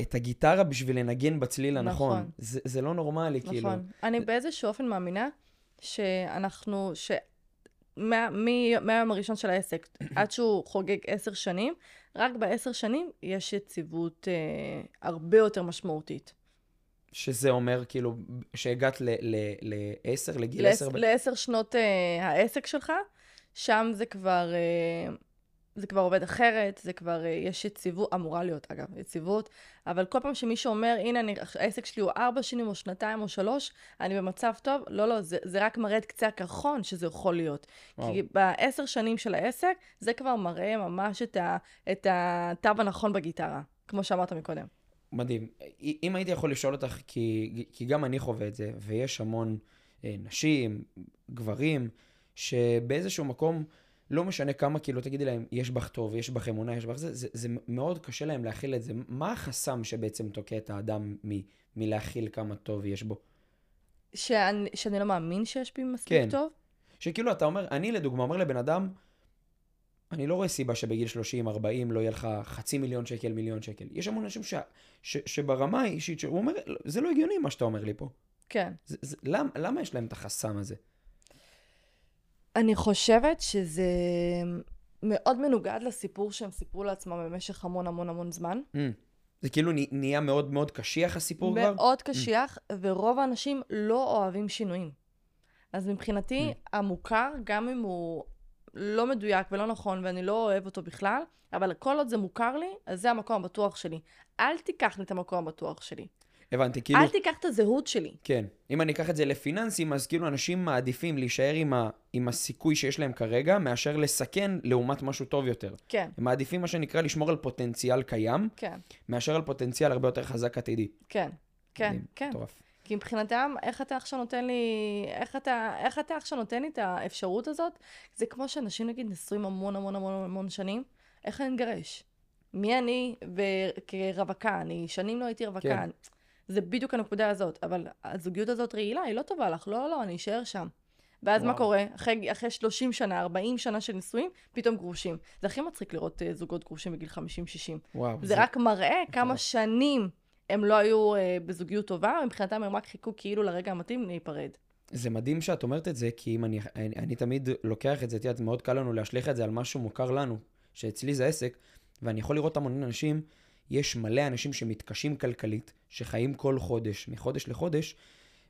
את הגיטרה בשביל לנגן בצליל הנכון. נכון. זה, זה לא נורמלי, כאילו. נכון. אני באיזשהו אופן מאמינה שאנחנו, ש... מה- מהיום הראשון של העסק עד שהוא חוגג עשר שנים, רק בעשר שנים יש יציבות אה, הרבה יותר משמעותית. שזה אומר, כאילו, שהגעת ל-10, לגיל 10. לעשר- לעשר שנות אה, העסק שלך, שם זה כבר, אה, זה כבר עובד אחרת, זה כבר, אה, יש יציבות, אמורה להיות אגב, יציבות, אבל כל פעם שמישהו אומר, הנה, אני, העסק שלי הוא ארבע שנים או שנתיים או שלוש, אני במצב טוב, לא, לא, זה, זה רק מראה את קצה הקרחון שזה יכול להיות. וואו. כי בעשר שנים של העסק, זה כבר מראה ממש את, ה, את התו הנכון בגיטרה, כמו שאמרת מקודם. מדהים. אם הייתי יכול לשאול אותך, כי, כי גם אני חווה את זה, ויש המון אה, נשים, גברים, שבאיזשהו מקום, לא משנה כמה, כאילו, תגידי להם, יש בך טוב, יש בך אמונה, יש בך זה, זה, זה מאוד קשה להם להכיל את זה. מה החסם שבעצם תוקע את האדם מ, מלהכיל כמה טוב יש בו? שאני, שאני לא מאמין שיש בי מספיק כן. טוב? שכאילו, אתה אומר, אני לדוגמה אומר לבן אדם, אני לא רואה סיבה שבגיל 30, 40 לא יהיה לך חצי מיליון שקל, מיליון שקל. יש המון אנשים ש, ש, שברמה האישית, שהוא אומר, זה לא הגיוני מה שאתה אומר לי פה. כן. זה, זה, למה, למה יש להם את החסם הזה? אני חושבת שזה מאוד מנוגד לסיפור שהם סיפרו לעצמם במשך המון המון המון זמן. Mm. זה כאילו נה- נהיה מאוד מאוד קשיח הסיפור כבר? מאוד קשיח, ורוב האנשים לא אוהבים שינויים. אז מבחינתי, Mm. המוכר, גם אם הוא לא מדויק ולא נכון, ואני לא אוהב אותו בכלל, אבל כל עוד זה מוכר לי, אז זה המקום הבטוח שלי. אל תיקח לי את המקום הבטוח שלי. הבנתי, כאילו, אל תיקח את הזהות שלי. כן. אם אני אקח את זה לפיננסים, אז כאילו אנשים מעדיפים להישאר עם, ה, עם הסיכוי שיש להם כרגע, מאשר לסכן לעומת משהו טוב יותר. כן, הם מעדיפים, מה שנקרא, לשמור על פוטנציאל קיים, כן, מאשר על פוטנציאל הרבה יותר חזק עתידי. כן, כן, מדהים, כן. מטורף. כי מבחינתם, איך אתה עכשיו נותן לי, איך אתה, איך אתה עכשיו נותן לי את האפשרות הזאת? זה כמו שאנשים נגיד נשואים המון המון המון המון שנים, איך אני אתגרש? מי אני וכרווקה? אני שנים לא הייתי רווקה. כן. זה בדיוק הנקודה הזאת, אבל הזוגיות הזאת רעילה, היא לא טובה לך, לא, לא, אני אשאר שם. ואז מה וואו. קורה? אחרי, אחרי 30 שנה, 40 שנה של נישואים, פתאום גרושים. זה הכי מצחיק לראות uh, זוגות גרושים בגיל 50-60. וואו. זה רק מראה כמה מטורף. שנים הם לא היו אה, בזוגיות טובה, מבחינתם הם רק חיכו כאילו לרגע המתאים להיפרד. זה מדהים שאת אומרת את זה, כי אם אני, אני, אני תמיד לוקח את זה, את יודעת, מאוד קל לנו להשליך את זה על משהו מוכר לנו, שאצלי זה עסק, ואני יכול לראות המון אנשים, יש מלא אנשים שמתקשים כלכלית, שחיים כל חודש, מחודש לחודש,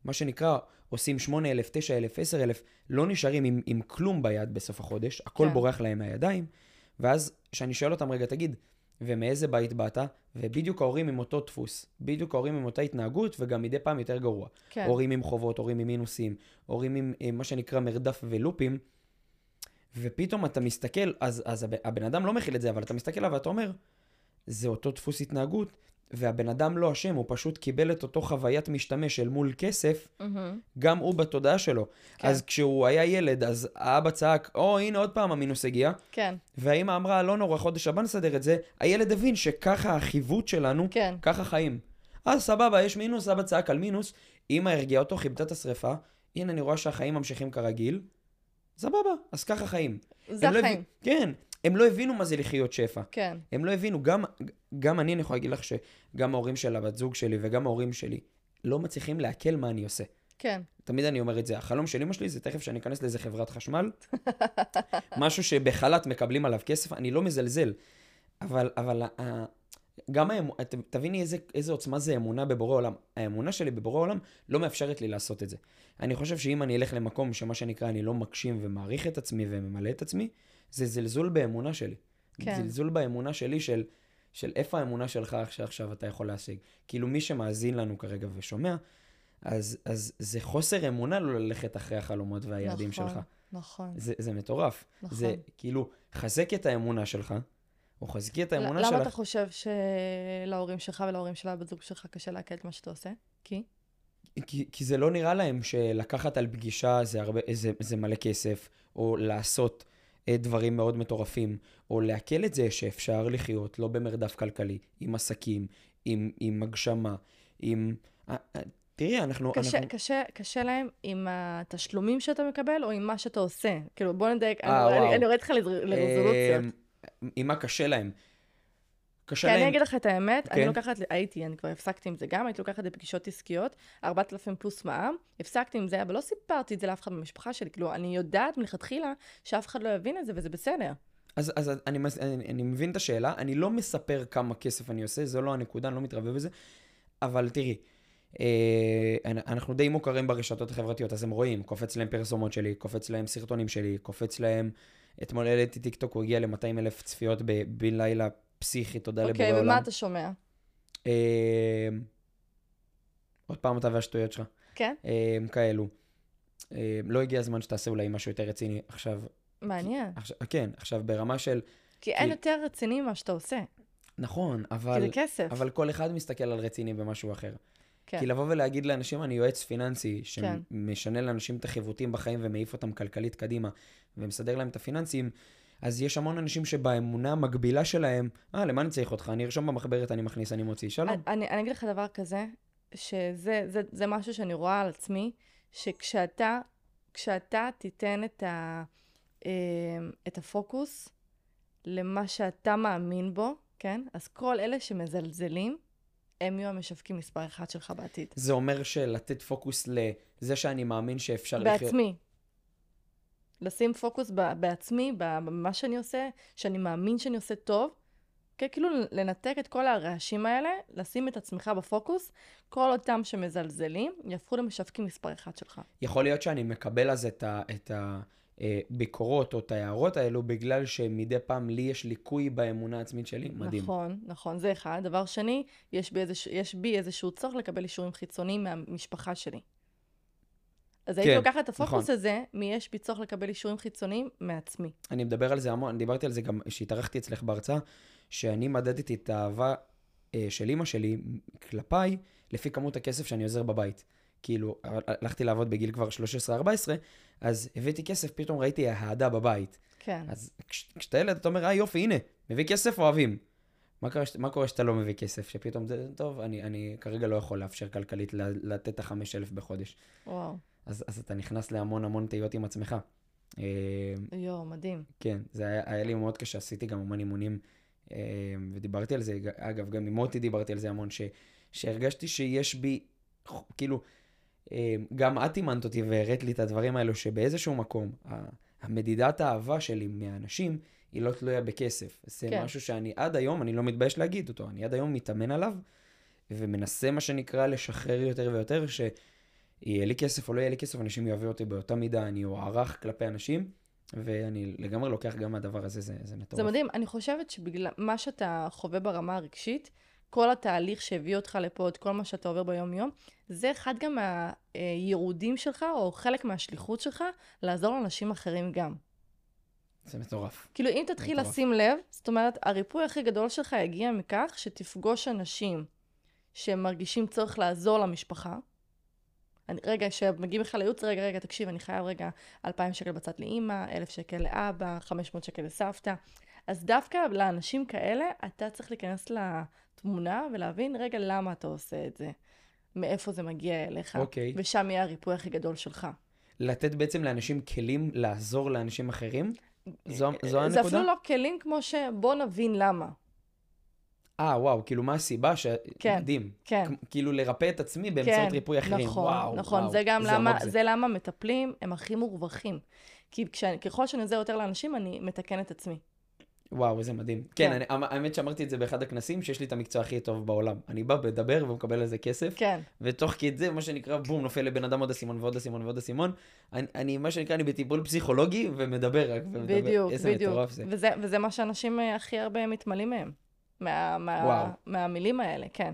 מה שנקרא, עושים 8,000, 9,000, 10,000, לא נשארים עם, עם כלום ביד בסוף החודש, הכל כן. בורח להם מהידיים, ואז כשאני שואל אותם, רגע, תגיד, ומאיזה בית באת? ובדיוק ההורים עם אותו דפוס, בדיוק ההורים עם אותה התנהגות, וגם מדי פעם יותר גרוע. כן. הורים עם חובות, הורים עם מינוסים, הורים עם אה, מה שנקרא מרדף ולופים, ופתאום אתה מסתכל, אז, אז הבן אדם לא מכיל את זה, אבל אתה מסתכל עליו ואתה אומר, זה אותו דפוס התנהגות, והבן אדם לא אשם, הוא פשוט קיבל את אותו חוויית משתמש אל מול כסף, מהמם. גם הוא בתודעה שלו. כן. אז כשהוא היה ילד, אז האבא צעק, או, הנה עוד פעם המינוס הגיע, כן, והאמא אמרה, לא נורא, חודש הבא נסדר את זה, הילד הבין שככה החיווט שלנו, כן. ככה חיים. אז סבבה, יש מינוס, אבא צעק על מינוס, אמא הרגיעה אותו, כיבתה את השרפה, הנה אני רואה שהחיים ממשיכים כרגיל, סבבה, אז ככה חיים. זה לא החיים. הבין- כן, הם לא הבינו מה זה לחיות שפע. כן, הם לא הבינו, גם, גם אני, אני יכול להגיד לך שגם ההורים של הבת זוג שלי וגם ההורים שלי לא מצליחים לעכל מה אני עושה. כן. תמיד אני אומר את זה, החלום של אמא שלי זה תכף שאני אכנס לאיזה חברת חשמל, משהו שבחל"ת מקבלים עליו כסף, אני לא מזלזל, אבל, אבל uh, גם האמונה, תביני איזה, איזה עוצמה זה אמונה בבורא עולם. האמונה שלי בבורא עולם לא מאפשרת לי לעשות את זה. אני חושב שאם אני אלך למקום שמה שנקרא אני לא מגשים ומעריך את עצמי וממלא את עצמי, זה זלזול באמונה שלי. כן. זלזול באמונה שלי של, של איפה האמונה שלך שעכשיו אתה יכול להשיג. כאילו מי שמאזין לנו כרגע ושומע, אז, אז זה חוסר אמונה לא ללכת אחרי החלומות והיעדים נכון, שלך. נכון. זה, זה מטורף. נכון. זה כאילו, חזק את האמונה שלך, או חזקי את האמונה למה שלך. אתה חושב שלהורים שלך ולהורים של הבת זוג שלך קשה לעכל את מה שאתה עושה? כי? כי, כי זה לא נראה להם שלקחת על פגישה זה, הרבה, זה, זה מלא כסף, או לעשות דברים מאוד מטורפים, או לעכל את זה שאפשר לחיות לא במרדף כלכלי, עם עסקים, עם, עם הגשמה, עם... אה, אה, תראי, אנחנו... קשה, אנחנו... קשה, קשה להם עם התשלומים שאתה מקבל, או עם מה שאתה עושה? כאילו, בוא נדייק, אה, אני- יורדת לך לר- לרזולוציות. אה, עם מה קשה להם. קשה כי אני להם... אגיד לך את האמת, אני כן. לוקחת, הייתי, אני כבר הפסקתי עם זה גם, הייתי לוקחת לפגישות עסקיות, 4,000 פלוס מע"מ, הפסקתי עם זה, אבל לא סיפרתי את זה לאף אחד במשפחה שלי, כאילו, אני יודעת מלכתחילה שאף אחד לא יבין את זה, וזה בסדר. אז, אז אני, אני, אני מבין את השאלה, אני לא מספר כמה כסף אני עושה, זו לא הנקודה, אני לא מתרבה בזה, אבל תראי, אה, אנ- אנחנו די מוכרים ברשתות החברתיות, אז הם רואים, קופץ להם פרסומות שלי, קופץ להם סרטונים שלי, קופץ להם, אתמול העליתי טיק טוק, הוא הגיע ל-200 אלף צפיות בן לילה פסיכי, תודה לבורא אוקיי, עולם. ומה אתה שומע? אה, עוד פעם אתה והשטויות שלך. כן? אה, כאלו. אה, לא הגיע הזמן שתעשה אולי משהו יותר רציני עכשיו, מעניין. עכשיו, כן, עכשיו ברמה של, כי אין כי- יותר רציני ממה שאתה עושה, נכון, כי אבל... זה כסף. אבל כל אחד מסתכל על רציני במשהו אחר. כן. כי לבוא ולהגיד לאנשים, אני יועץ פיננסי, כן. שמשנה לאנשים את החיווטים בחיים ומעיף אותם כלכלית קדימה, ומסדר להם את הפיננסים, אז יש המון אנשים שבאמונה המקבילה שלהם, אה, למה אני צריך אותך? אני ארשום במחברת, אני מכניס, אני מוציא, שלום. אני, אני אגיד לך דבר כזה, שזה זה, זה משהו שאני רואה על עצמי, שכשאתה כשאתה תיתן את, ה, אה, את הפוקוס למה שאתה מאמין בו, כן? אז כל אלה שמזלזלים, הם יהיו המשווקים מספר אחד שלך בעתיד. זה אומר שלתת פוקוס לזה שאני מאמין שאפשר לחיות... בעצמי. לשים פוקוס ב- בעצמי, במה שאני עושה, שאני מאמין שאני עושה טוב. כן, כאילו לנתק את כל הרעשים האלה, לשים את עצמך בפוקוס, כל אותם שמזלזלים, יהפכו למשווקים מספר אחד שלך. יכול להיות שאני מקבל אז את ה... את ה... אה, או את ההערות האלו בגלל שמדי פעם לי יש ליקוי באמונה העצמית שלי, מדהים. נכון, נכון, זה אחד. דבר שני, יש בי, איזוש, יש בי איזשהו צורך לקבל אישורים חיצוניים מהמשפחה שלי. אז הייתי כן, לוקחת את הפוקוס נכון. הזה, מי יש בי צורך לקבל אישורים חיצוניים מעצמי. אני מדבר על זה המון, דיברתי על זה גם כשהתארחתי אצלך בהרצאה, שאני מדדתי את האהבה אה, של אימא שלי כלפיי לפי כמות הכסף שאני עוזר בבית. כאילו, הלכתי לעבוד בגיל כבר 13-14, אז הבאתי כסף, פתאום ראיתי אהדה בבית. כן. אז כש, כשאתה ילד, אתה אומר, אה יופי, הנה, מביא כסף, אוהבים. מה קורה, מה קורה שאתה לא מביא כסף? שפתאום זה, טוב, אני, אני כרגע לא יכול לאפשר כלכלית לתת את החמש אלף בחודש. וואו. אז, אז אתה נכנס להמון המון תהיות עם עצמך. אה, יואו, מדהים. כן, זה היה, היה לי מאוד קשה, עשיתי גם המון אימונים, אה, ודיברתי על זה, אגב, גם עם מוטי דיברתי על זה המון, ש, שהרגשתי שיש בי, כאילו, אה, גם את אימנת אותי והראית לי את הדברים האלו, שבאיזשהו מקום, המדידת האהבה שלי מהאנשים, היא לא תלויה בכסף. זה כן. משהו שאני עד היום, אני לא מתבייש להגיד אותו, אני עד היום מתאמן עליו, ומנסה, מה שנקרא, לשחרר יותר ויותר, שיהיה לי כסף או לא יהיה לי כסף, אנשים יאהבו אותי באותה מידה, אני אוערך כלפי אנשים, ואני לגמרי לוקח גם מהדבר הזה, זה, זה מטורף. זה מדהים. אני חושבת שבגלל מה שאתה חווה ברמה הרגשית, כל התהליך שהביא אותך לפה, את כל מה שאתה עובר ביום-יום, זה אחד גם מהייעודים שלך, או חלק מהשליחות שלך, לעזור לאנשים אחרים גם. זה מטורף. כאילו, אם תתחיל מטורף. לשים לב, זאת אומרת, הריפוי הכי גדול שלך יגיע מכך שתפגוש אנשים שהם מרגישים צורך לעזור למשפחה. אני, רגע, כשמגיעים לך לייעוץ, רגע, רגע, תקשיב, אני חייב רגע 2,000 שקל בצד לאימא, 1,000 שקל לאבא, 500 שקל לסבתא. אז דווקא לאנשים כאלה, אתה צריך להיכנס לתמונה ולהבין, רגע, למה אתה עושה את זה? מאיפה זה מגיע אליך? אוקיי. ושם יהיה הריפוי הכי גדול שלך. לתת בעצם לאנשים כלים לעזור לאנשים אחרים? זו, זו הנקודה? זה אפילו לא כלים כמו ש... בוא נבין למה. אה, וואו, כאילו מה הסיבה ש... כן, מדהים. כן. כאילו לרפא את עצמי באמצעות כן, ריפוי אחרים. נכון, וואו, נכון. וואו. זה גם איזה למה, זה. זה. למה מטפלים הם הכי מורווחים. כי כש, ככל שאני עוזר יותר לאנשים, אני מתקן את עצמי. וואו, איזה מדהים. כן. כן, אני, האמת שאמרתי את זה באחד הכנסים, שיש לי את המקצוע הכי טוב בעולם. אני בא, מדבר ומקבל על זה כסף, כן, ותוך כדי, מה שנקרא, בום, נופל לבן אדם עוד אסימון ועוד אסימון ועוד אסימון. אני, אני, מה שנקרא, אני בטיפול פסיכולוגי ומדבר רק. ומדבר. בדיוק, איזה בדיוק. מטורף זה. וזה, וזה מה שאנשים אה, הכי הרבה מתמלאים מהם. מה, מה. מהמילים האלה, כן.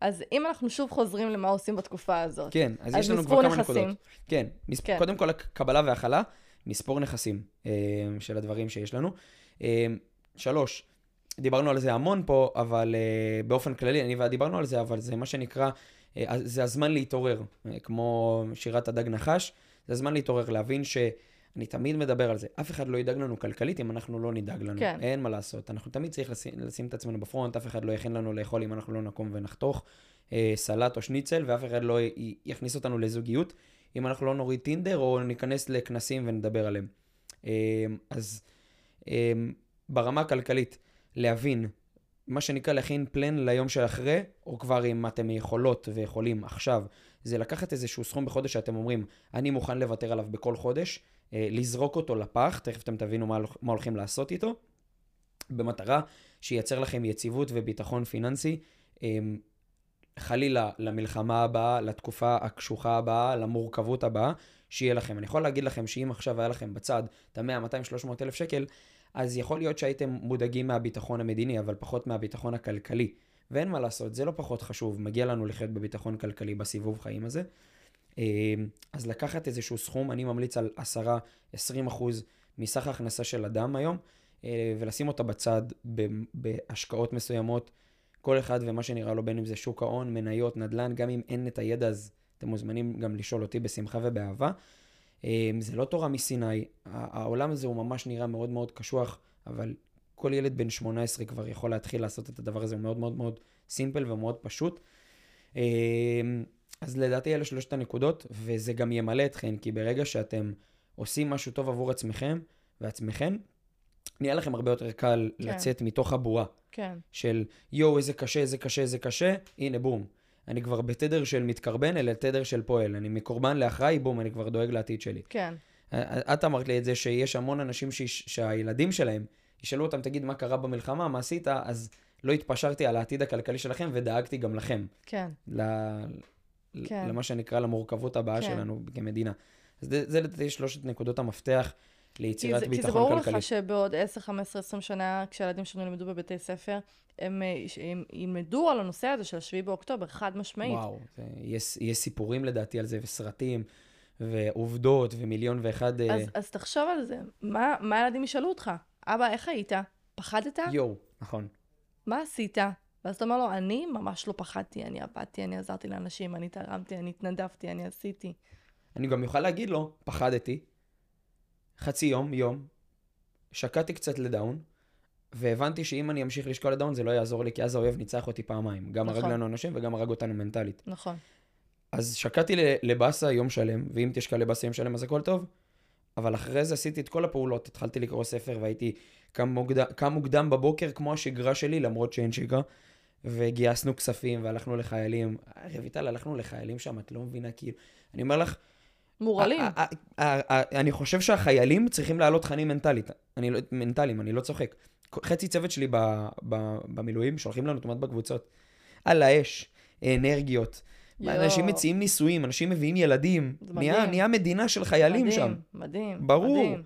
אז אם אנחנו שוב חוזרים למה עושים בתקופה הזאת. כן, אז, אז יש לנו מספור כבר כמה נכסים. נקודות. כן, מספ... כן. קודם כל, קבלה והכלה, נספור נכסים אה, של הדברים שיש לנו. אה, שלוש, דיברנו על זה המון פה, אבל אה, באופן כללי, אני ואת דיברנו על זה, אבל זה מה שנקרא, זה הזמן להתעורר, כמו שירת הדג נחש, זה הזמן להתעורר, להבין שאני תמיד מדבר על זה. אף אחד לא ידאג לנו כלכלית אם אנחנו לא נדאג לנו. כן. אין מה לעשות. אנחנו תמיד צריך לשים, לשים את עצמנו בפרונט, אף אחד לא יכין לנו לאכול אם אנחנו לא נקום ונחתוך אה, סלט או שניצל, ואף אחד לא י- יכניס אותנו לזוגיות אם אנחנו לא נוריד טינדר או ניכנס לכנסים ונדבר עליהם. אה, אז אה, ברמה הכלכלית, להבין, מה שנקרא להכין פלן ליום שאחרי, או כבר אם אתם יכולות ויכולים עכשיו, זה לקחת איזשהו סכום בחודש שאתם אומרים, אני מוכן לוותר עליו בכל חודש, לזרוק אותו לפח, תכף אתם תבינו מה, מה הולכים לעשות איתו, במטרה שייצר לכם יציבות וביטחון פיננסי, אה, חלילה למלחמה הבאה, לתקופה הקשוחה הבאה, למורכבות הבאה, שיהיה לכם. אני יכול להגיד לכם שאם עכשיו היה לכם בצד את ה-100, 200, 300 אלף שקל, אז יכול להיות שהייתם מודאגים מהביטחון המדיני, אבל פחות מהביטחון הכלכלי. ואין מה לעשות, זה לא פחות חשוב, מגיע לנו לחיות בביטחון כלכלי בסיבוב חיים הזה. אה, אז לקחת איזשהו סכום, אני ממליץ על 10-20 אחוז מסך ההכנסה של אדם היום, אה, ולשים אותה בצד בהשקעות מסוימות, כל אחד ומה שנראה לו, בין אם זה שוק ההון, מניות, נדל"ן, גם אם אין את הידע אז אתם מוזמנים גם לשאול אותי בשמחה ובאהבה. אה, זה לא תורה מסיני, העולם הזה הוא ממש נראה מאוד מאוד קשוח, אבל כל ילד בן 18 כבר יכול להתחיל לעשות את הדבר הזה, הוא מאוד מאוד מאוד סימפל ומאוד פשוט. אז לדעתי אלה שלושת הנקודות, וזה גם ימלא אתכם, כי ברגע שאתם עושים משהו טוב עבור עצמכם ועצמכם, נהיה לכם הרבה יותר קל כן. לצאת מתוך הבועה כן, של יואו, איזה קשה, איזה קשה, איזה קשה, הנה בום. אני כבר בתדר של מתקרבן, אלא תדר של פועל. אני מקורבן לאחראי, בום, אני כבר דואג לעתיד שלי. כן, את אמרת לי את זה שיש המון אנשים שיש, שהילדים שלהם ישאלו אותם, תגיד, מה קרה במלחמה, מה עשית? אז לא התפשרתי על העתיד הכלכלי שלכם ודאגתי גם לכם. כן, ל... כן. למה שנקרא למורכבות הבאה כן. שלנו כמדינה. אז זה, זה לדעתי שלושת נקודות המפתח כי ליצירת זה, כי זה ביטחון ברור כלכלי. לך שבעוד 10, 15, 20 שנה, כשהילדים שלנו ילמדו בבתי ספר, הם, אה, הם ילמדו על הנושא הזה של 7 באוקטובר, חד משמעית. וואו, זה, יש, יש סיפורים לדעתי על זה, וסרטים, ועובדות, ומיליון ואחד... אה, אז, אז תחשוב על זה, מה, מה הילדים ישאלו אותך? אבא, איך היית? פחדת? יואו, נכון. מה עשית? ואז אתה אומר לו, אני ממש לא פחדתי, אני עבדתי, אני עזרתי לאנשים, אני תרמתי, אני התנדבתי, אני עשיתי. אני גם יוכל להגיד לו, פחדתי, חצי יום, יום, שקעתי קצת לדאון, והבנתי שאם אני אמשיך לשקוע לדאון זה לא יעזור לי, כי אז האויב ניצח אותי פעמיים. גם הרג נכון. לנו אנשים וגם הרג אותנו מנטלית. נכון. אז שקעתי לבאסה יום שלם, ואם תשקע לבאסה יום שלם אז הכל טוב, אבל אחרי זה עשיתי את כל הפעולות, התחלתי לקרוא ספר והייתי קם מוקדם, קם מוקדם בבוקר כמו השגרה שלי, למרות שאין שגרה, וגייסנו כספים והלכנו לחיילים. רויטל, הלכנו לחיילים שם, את לא מבינה, כאילו, אני אומר לך, מורעלים. אני חושב שהחיילים צריכים להעלות תכנים מנטלית. אני לא, מנטליים, אני לא צוחק. חצי צוות שלי ב, ב, במילואים שולחים לנו תמונות בקבוצות. על האש, אנרגיות. אנשים מציעים נישואים, אנשים מביאים ילדים. נהיה, מדינה של חיילים מדהים, שם. מדהים. ברור. מדהים.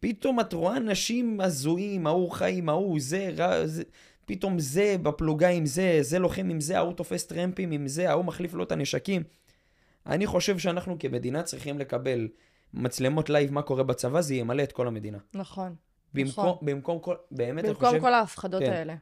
פתאום את רואה אנשים הזויים, ההוא חי עם ההוא, זה רע, זה... פתאום זה בפלוגה עם זה, זה לוחם עם זה, ההוא תופס טרמפים עם זה, ההוא מחליף לו את הנשקים. אני חושב שאנחנו כמדינה צריכים לקבל מצלמות לייב מה קורה בצבא, זה ימלא את כל המדינה. נכון. במקום, נכון. במקום כל, באמת אני במקום חושב, כל ההפחדות כן. האלה.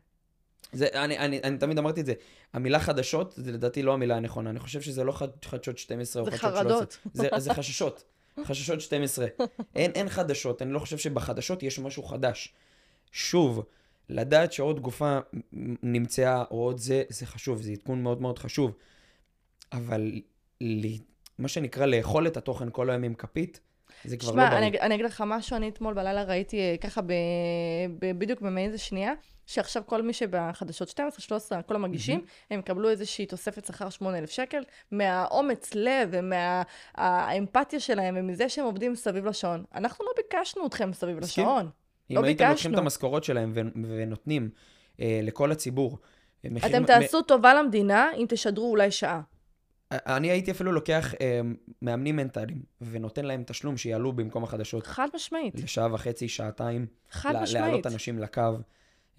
זה, אני, אני, אני תמיד אמרתי את זה, המילה חדשות, זה לדעתי לא המילה הנכונה. אני חושב שזה לא חד, חדשות 12 או זה חדשות 13. חרדות. זה, זה חששות. חששות 12. אין, אין חדשות, אני לא חושב שבחדשות יש משהו חדש. שוב, לדעת שעוד גופה נמצאה, או עוד זה, זה חשוב, זה עדכון מאוד מאוד חשוב. אבל ל, מה שנקרא לאכול את התוכן כל היום עם כפית, זה כבר לא שמע, ברור. אני, אגיד לך משהו, אני אתמול בלילה ראיתי אה, ככה ב, ב, בדיוק במאיזה שנייה, שעכשיו כל מי שבחדשות 12, 13, כל המגישים, הם יקבלו איזושהי תוספת שכר 8,000 שקל, מהאומץ לב ומהאמפתיה שלהם ומזה שהם עובדים סביב לשעון. אנחנו לא ביקשנו אתכם סביב. לשעון. אם לא הייתם לוקחים את ביקשנו. המשכורות שלהם ונותנים אה, לכל הציבור, אה, מחיר... אתם מ- תעשו טובה למדינה אם תשדרו אולי שעה. אני הייתי אפילו לוקח אה, מאמנים מנטליים, ונותן להם תשלום שיעלו במקום החדשות חד משמעית. לשעה וחצי, שעתיים, חד לה- משמעית. להעלות אנשים לקו.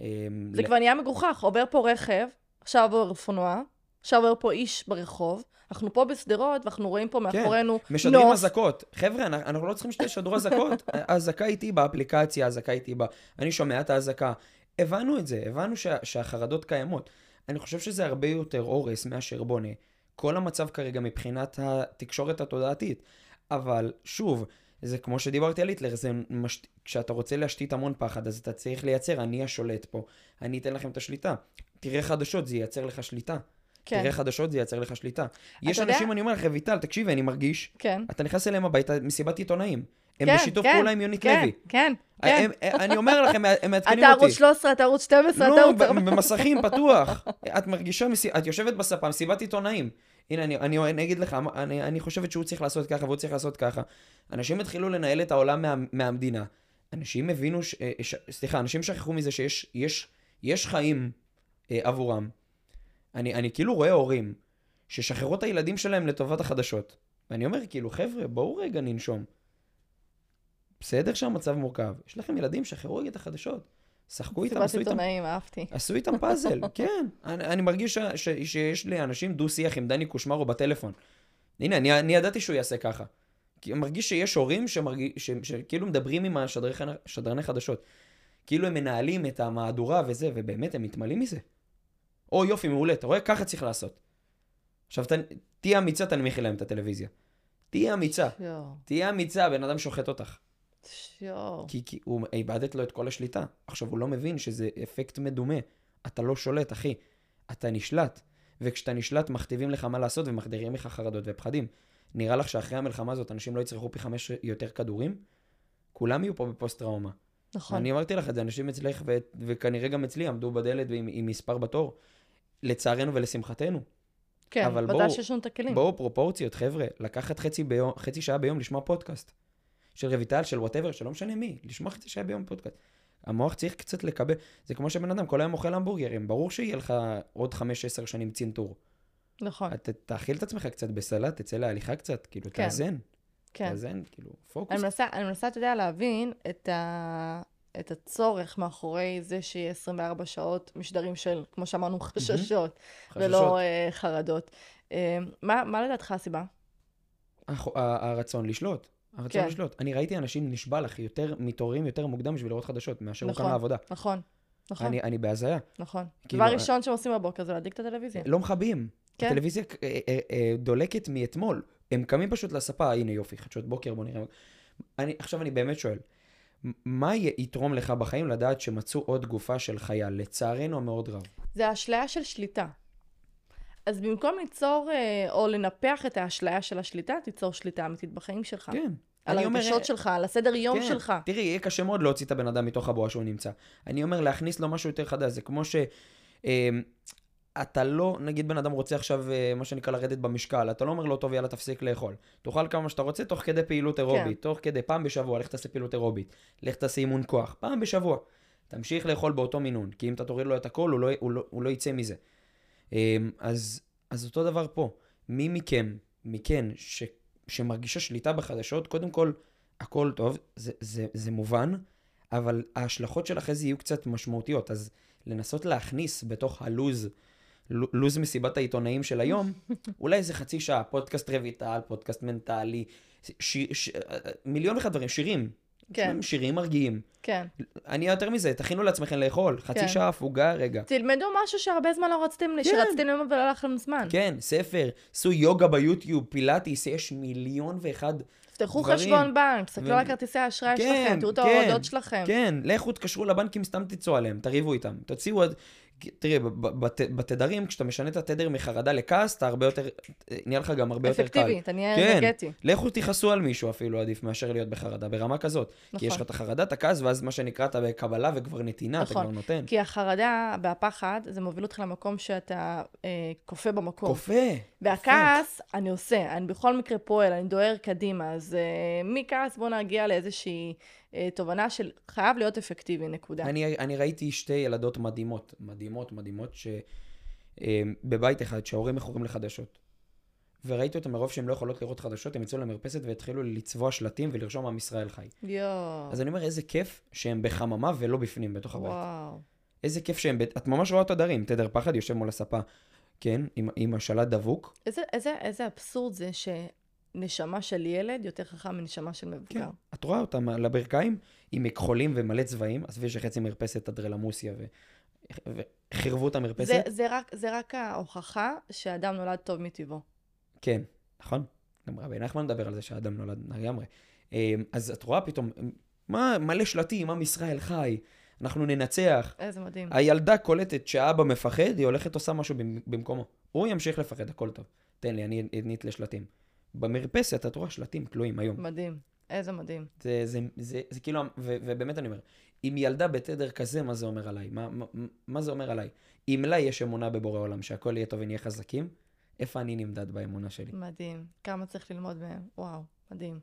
אה, זה ל- כבר נהיה מגוחך, עובר פה רכב, עכשיו עובר אופנוע, עכשיו עובר פה איש ברחוב, אנחנו פה בשדרות ואנחנו רואים פה מאחורינו משדרים נוף. אזעקות. חבר'ה, אנחנו- אנחנו לא צריכים שתשדרו אזעקות. האזעקה איתי באפליקציה, האזעקה איתי ב... אני שומע את האזעקה. הבנו את זה, הבנו שה, שהחרדות קיימות. אני חושב שזה הרבה יותר הורס מאשר בונה. כל המצב כרגע מבחינת התקשורת התודעתית. אבל שוב, זה כמו שדיברתי על היטלר, זה מש... כשאתה רוצה להשתית המון פחד, אז אתה צריך לייצר, אני השולט פה, אני אתן לכם את השליטה. תראה חדשות, זה ייצר לך שליטה. כן, תראה חדשות, זה ייצר לך שליטה. יש יודע- אנשים, אני אומר לך, רויטל, תקשיבי, אני מרגיש, כן. אתה נכנס אליהם הביתה, מסיבת עיתונאים. הם כן, בשיתוף כן, פעולה עם יונית כן, לוי. כן, כן. הם, הם, אני אומר לכם, הם מעדכנים אתה אותי. ערוץ 13, אתה ערוץ 12, אתה לא, ערוץ... ב- במסכים, פתוח. את מרגישה. את יושבת בספה, מסיבת עיתונאים. הנה, אני, אני, אני אגיד לך, אני, אני חושבת שהוא צריך לעשות ככה והוא צריך לעשות ככה. אנשים התחילו לנהל את העולם מה, מהמדינה. אנשים הבינו, ש, אה, ש, סליחה, אנשים שכחו מזה שיש יש, יש חיים אה, עבורם. אני, אני כאילו רואה הורים ששחררו את הילדים שלהם לטובת החדשות. ואני אומר, כאילו, חבר'ה, בואו רגע ננשום. בסדר שהמצב מורכב. יש לכם ילדים, שחררו את החדשות. שחקו איתם, עשו איתם עיתונאים, אהבתי. עשו איתם פאזל, כן. אני, אני מרגיש ש, ש, שיש לי אנשים דו-שיח עם דני קושמרו בטלפון. הנה, אני, אני ידעתי שהוא יעשה ככה. כי אני מרגיש שיש הורים שמרגיש, ש, שכאילו מדברים עם השדרני שדרני חדשות. כאילו הם מנהלים את המהדורה וזה, ובאמת הם מתמלאים מזה. או יופי, מעולה, אתה רואה? ככה צריך לעשות. עכשיו, ת, תהיה אמיצה, תנמיכי להם את הטלוויזיה. תהיה אמיצה. תהיה אמיצה, בן אדם שוחט אותך. יואו. כי, כי הוא איבדת לו את כל השליטה. עכשיו, הוא לא מבין שזה אפקט מדומה. אתה לא שולט, אחי. אתה נשלט. וכשאתה נשלט, מכתיבים לך מה לעשות ומחדירים לך חרדות ופחדים. נראה לך שאחרי המלחמה הזאת אנשים לא יצרכו פי חמש יותר כדורים? כולם יהיו פה בפוסט-טראומה. נכון. אני אמרתי לך את זה, אנשים אצלך ו- וכנראה גם אצלי עמדו בדלת עם, עם מספר בתור. לצערנו ולשמחתנו. כן, אבל בואו- שיש לנו את הכלים. בואו פרופורציות, חבר'ה. לקחת חצי, ביום, חצי שעה ביום לשמוע פודקאסט. של רויטל, של whatever, שלא משנה מי. לשמוע חצי שעה ביום פודקאסט. המוח צריך קצת לקבל. זה כמו שבן אדם כל היום אוכל המבורגרים. ברור שיהיה לך עוד 5-10 שנים צנתור. נכון, אתה תאכיל את עצמך קצת בסלט, תצא להליכה קצת, כאילו, כן. תאזן. כן. תאזן, כאילו, פוקוס. אני מנסה, אני מנסה, אתה יודע, להבין את, ה... את הצורך מאחורי זה שיהיה 24 שעות משדרים של, כמו שאמרנו, חששות, ולא uh, חרדות. Uh, מה, מה לדעתך הסיבה? הח- הרצון לשלוט. הרצון כן. לשלוט. אני ראיתי אנשים, נשבע לך, יותר מתעוררים יותר מוקדם בשביל לראות חדשות, מאשר הוא נכון. קם לעבודה. נכון, נכון, אני, אני בהזיה. נכון. כאילו, דבר ראשון שהם עושים בבוקר זה להדליק את הטלוויזיה. לא מכבים. כן. הטלוויזיה דולקת מאתמול. הם קמים פשוט לספה, הנה יופי, חדשות בוקר, בוא נראה. אני, עכשיו אני באמת שואל, מה יתרום לך בחיים לדעת שמצאו עוד גופה של חייל, לצערנו המאוד רב? זה האשליה של שליטה. אז במקום ליצור אה, או לנפח את האשליה של השליטה, תיצור שליטה אמיתית בחיים שלך. כן. על אני אומר, הרגשות שלך, על הסדר יום כן. שלך. תראי, יהיה קשה מאוד להוציא את הבן אדם מתוך הבועה שהוא נמצא. אני אומר, להכניס לו משהו יותר חדש. זה כמו ש... אתה לא, נגיד בן אדם רוצה עכשיו, אה, מה שנקרא, לרדת במשקל, אתה לא אומר לו, טוב, יאללה, תפסיק לאכול. תאכל כמה שאתה רוצה, תוך כדי פעילות אירובית. כן. תוך כדי, פעם בשבוע, לך תעשה פעילות אירובית. לך תעשה אימון כוח. פעם בשבוע. תמשיך לאכול באותו מינון, כי אם אתה תוריד לו את הכל, הוא לא, הוא לא, הוא לא יצא מזה. אה, אז, אז אותו דבר פה. מי מכם, מכן, ש, שמרגישה שליטה בחדשות, קודם כל, הכל טוב, זה, זה, זה מובן, אבל ההשלכות של אחרי זה יהיו קצת משמעותיות. אז לנסות להכניס בתוך הלוז, לו- לוז מסיבת העיתונאים של היום, אולי איזה חצי שעה, פודקאסט רויטל, פודקאסט מנטלי, ש, ש, מיליון ואחד דברים, שירים. כן. שירים מרגיעים. כן. אני יותר מזה, תכינו לעצמכם לאכול, חצי כן. שעה הפוגה, רגע. תלמדו משהו שהרבה זמן לא רציתם, כן. שרציתם ללמוד ולא הלך לכם זמן. כן, ספר, עשו יוגה ביוטיוב, פילאטיס, יש מיליון ואחד. תפתחו דברים. חשבון בנק, תסתכלו ו- על כרטיסי האשראי כן, שלכם, תראו את כן, ההורדות שלכם. כן, לכו תקשרו לבנקים, סתם תצאו עליהם, תריבו איתם. תוציאו בת- בתדרים, כשאתה משנה את התדר מחרדה לכעס, אתה הרבה יותר... נהיה לך גם הרבה יותר קל. אפקטיבי, אתה נהיה כן. אנרגטי. לכו תכעסו על מישהו אפילו עדיף מאשר להיות בחרדה, ברמה כזאת. כי יש לך נכון. את החרדה, את הכעס, ואז מה שנקרא, אתה בקבלה וכבר נתינה, אתה נכון. כבר נותן. כי החרדה והפחד, זה מוביל אותך למקום שאתה אה, כופה במקום. כופה. והכעס, אני עושה, אני בכל מקרה פועל, אני דוהר קדימה, אז אה, מכעס בואו נגיע לאיזושהי אה, תובנה של חייב להיות אפקטיבי, נקודה. אני, אני ראיתי שתי ילדות מדהימות, מדהימות, מדהימות, שבבית אחד, שההורים מכורים לחדשות. וראיתי אותם מרוב שהן לא יכולות לראות חדשות, הם יצאו למרפסת והתחילו לצבוע שלטים ולרשום עם ישראל חי. יואו, אז אני אומר, איזה כיף שהם בחממה ולא בפנים, בתוך הבית. וואו. איזה כיף שהם, את ממש רואה תדרים, תדר פחד יושב מול הספה, כן, עם, עם השלט דבוק. איזה, איזה, איזה אבסורד זה שנשמה של ילד יותר חכם מנשמה של מבוגר. כן. את רואה אותם על הברכיים עם מכחולים ומלא צבעים, עזבי שחצי מרפסת אדרלמוסיה ו... וחירבו את המרפסת. זה, זה, רק, זה רק ההוכחה שאדם נולד טוב מטבעו. כן, נכון? גם רבי נחמן מדבר על זה שהאדם נולד לגמרי. אמ, אז את רואה פתאום, מה, מלא שלטים, עם ישראל חי, אנחנו ננצח. איזה מדהים. הילדה קולטת שאבא מפחד, היא הולכת עושה משהו במ- במקומו. הוא ימשיך לפחד, הכל טוב. תן לי, אני נית לשלטים. במרפסת את רואה שלטים תלויים היום. מדהים. איזה מדהים. זה, זה, זה, זה כאילו, ו, ובאמת אני אומר, אם ילדה בתדר כזה, מה זה אומר עליי? מה, מה, מה זה אומר עליי? אם לה יש אמונה בבורא עולם, שהכל יהיה טוב ונהיה חזקים, איפה אני נמדד באמונה שלי? מדהים. כמה צריך ללמוד מהם. וואו, מדהים.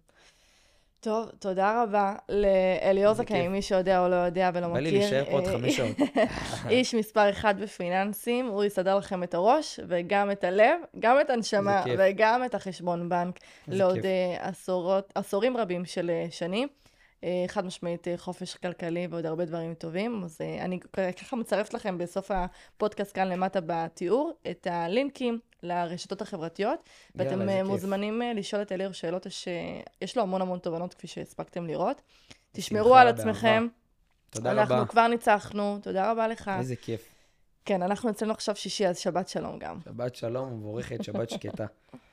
טוב, תודה רבה לאליאור זכאי. מי שיודע או לא יודע ולא בא מכיר. לי להישאר פה עוד אה, חמש שעות. איש מספר אחד בפיננסים, הוא יסדר לכם את הראש וגם את הלב, גם את הנשמה. וגם את החשבון בנק לעוד. אה, עשורות, עשורים רבים של אה, שנים. אה, חד משמעית אה, חופש כלכלי ועוד הרבה דברים טובים. אז אה, אני ככה מצרפת לכם בסוף הפודקאסט כאן למטה בתיאור את הלינקים לרשתות החברתיות, ואתם יאללה, כיף. מוזמנים אה, לשאול את אליר שאלות שיש לו המון המון תובנות כפי שהספקתם לראות. תשמרו על. עצמכם, תודה אנחנו רבה. כבר ניצחנו, תודה רבה לך. איזה כיף. כן, אנחנו אצלנו עכשיו שישי, אז שבת שלום גם. שבת שלום ומבורכת, שבת שקטה.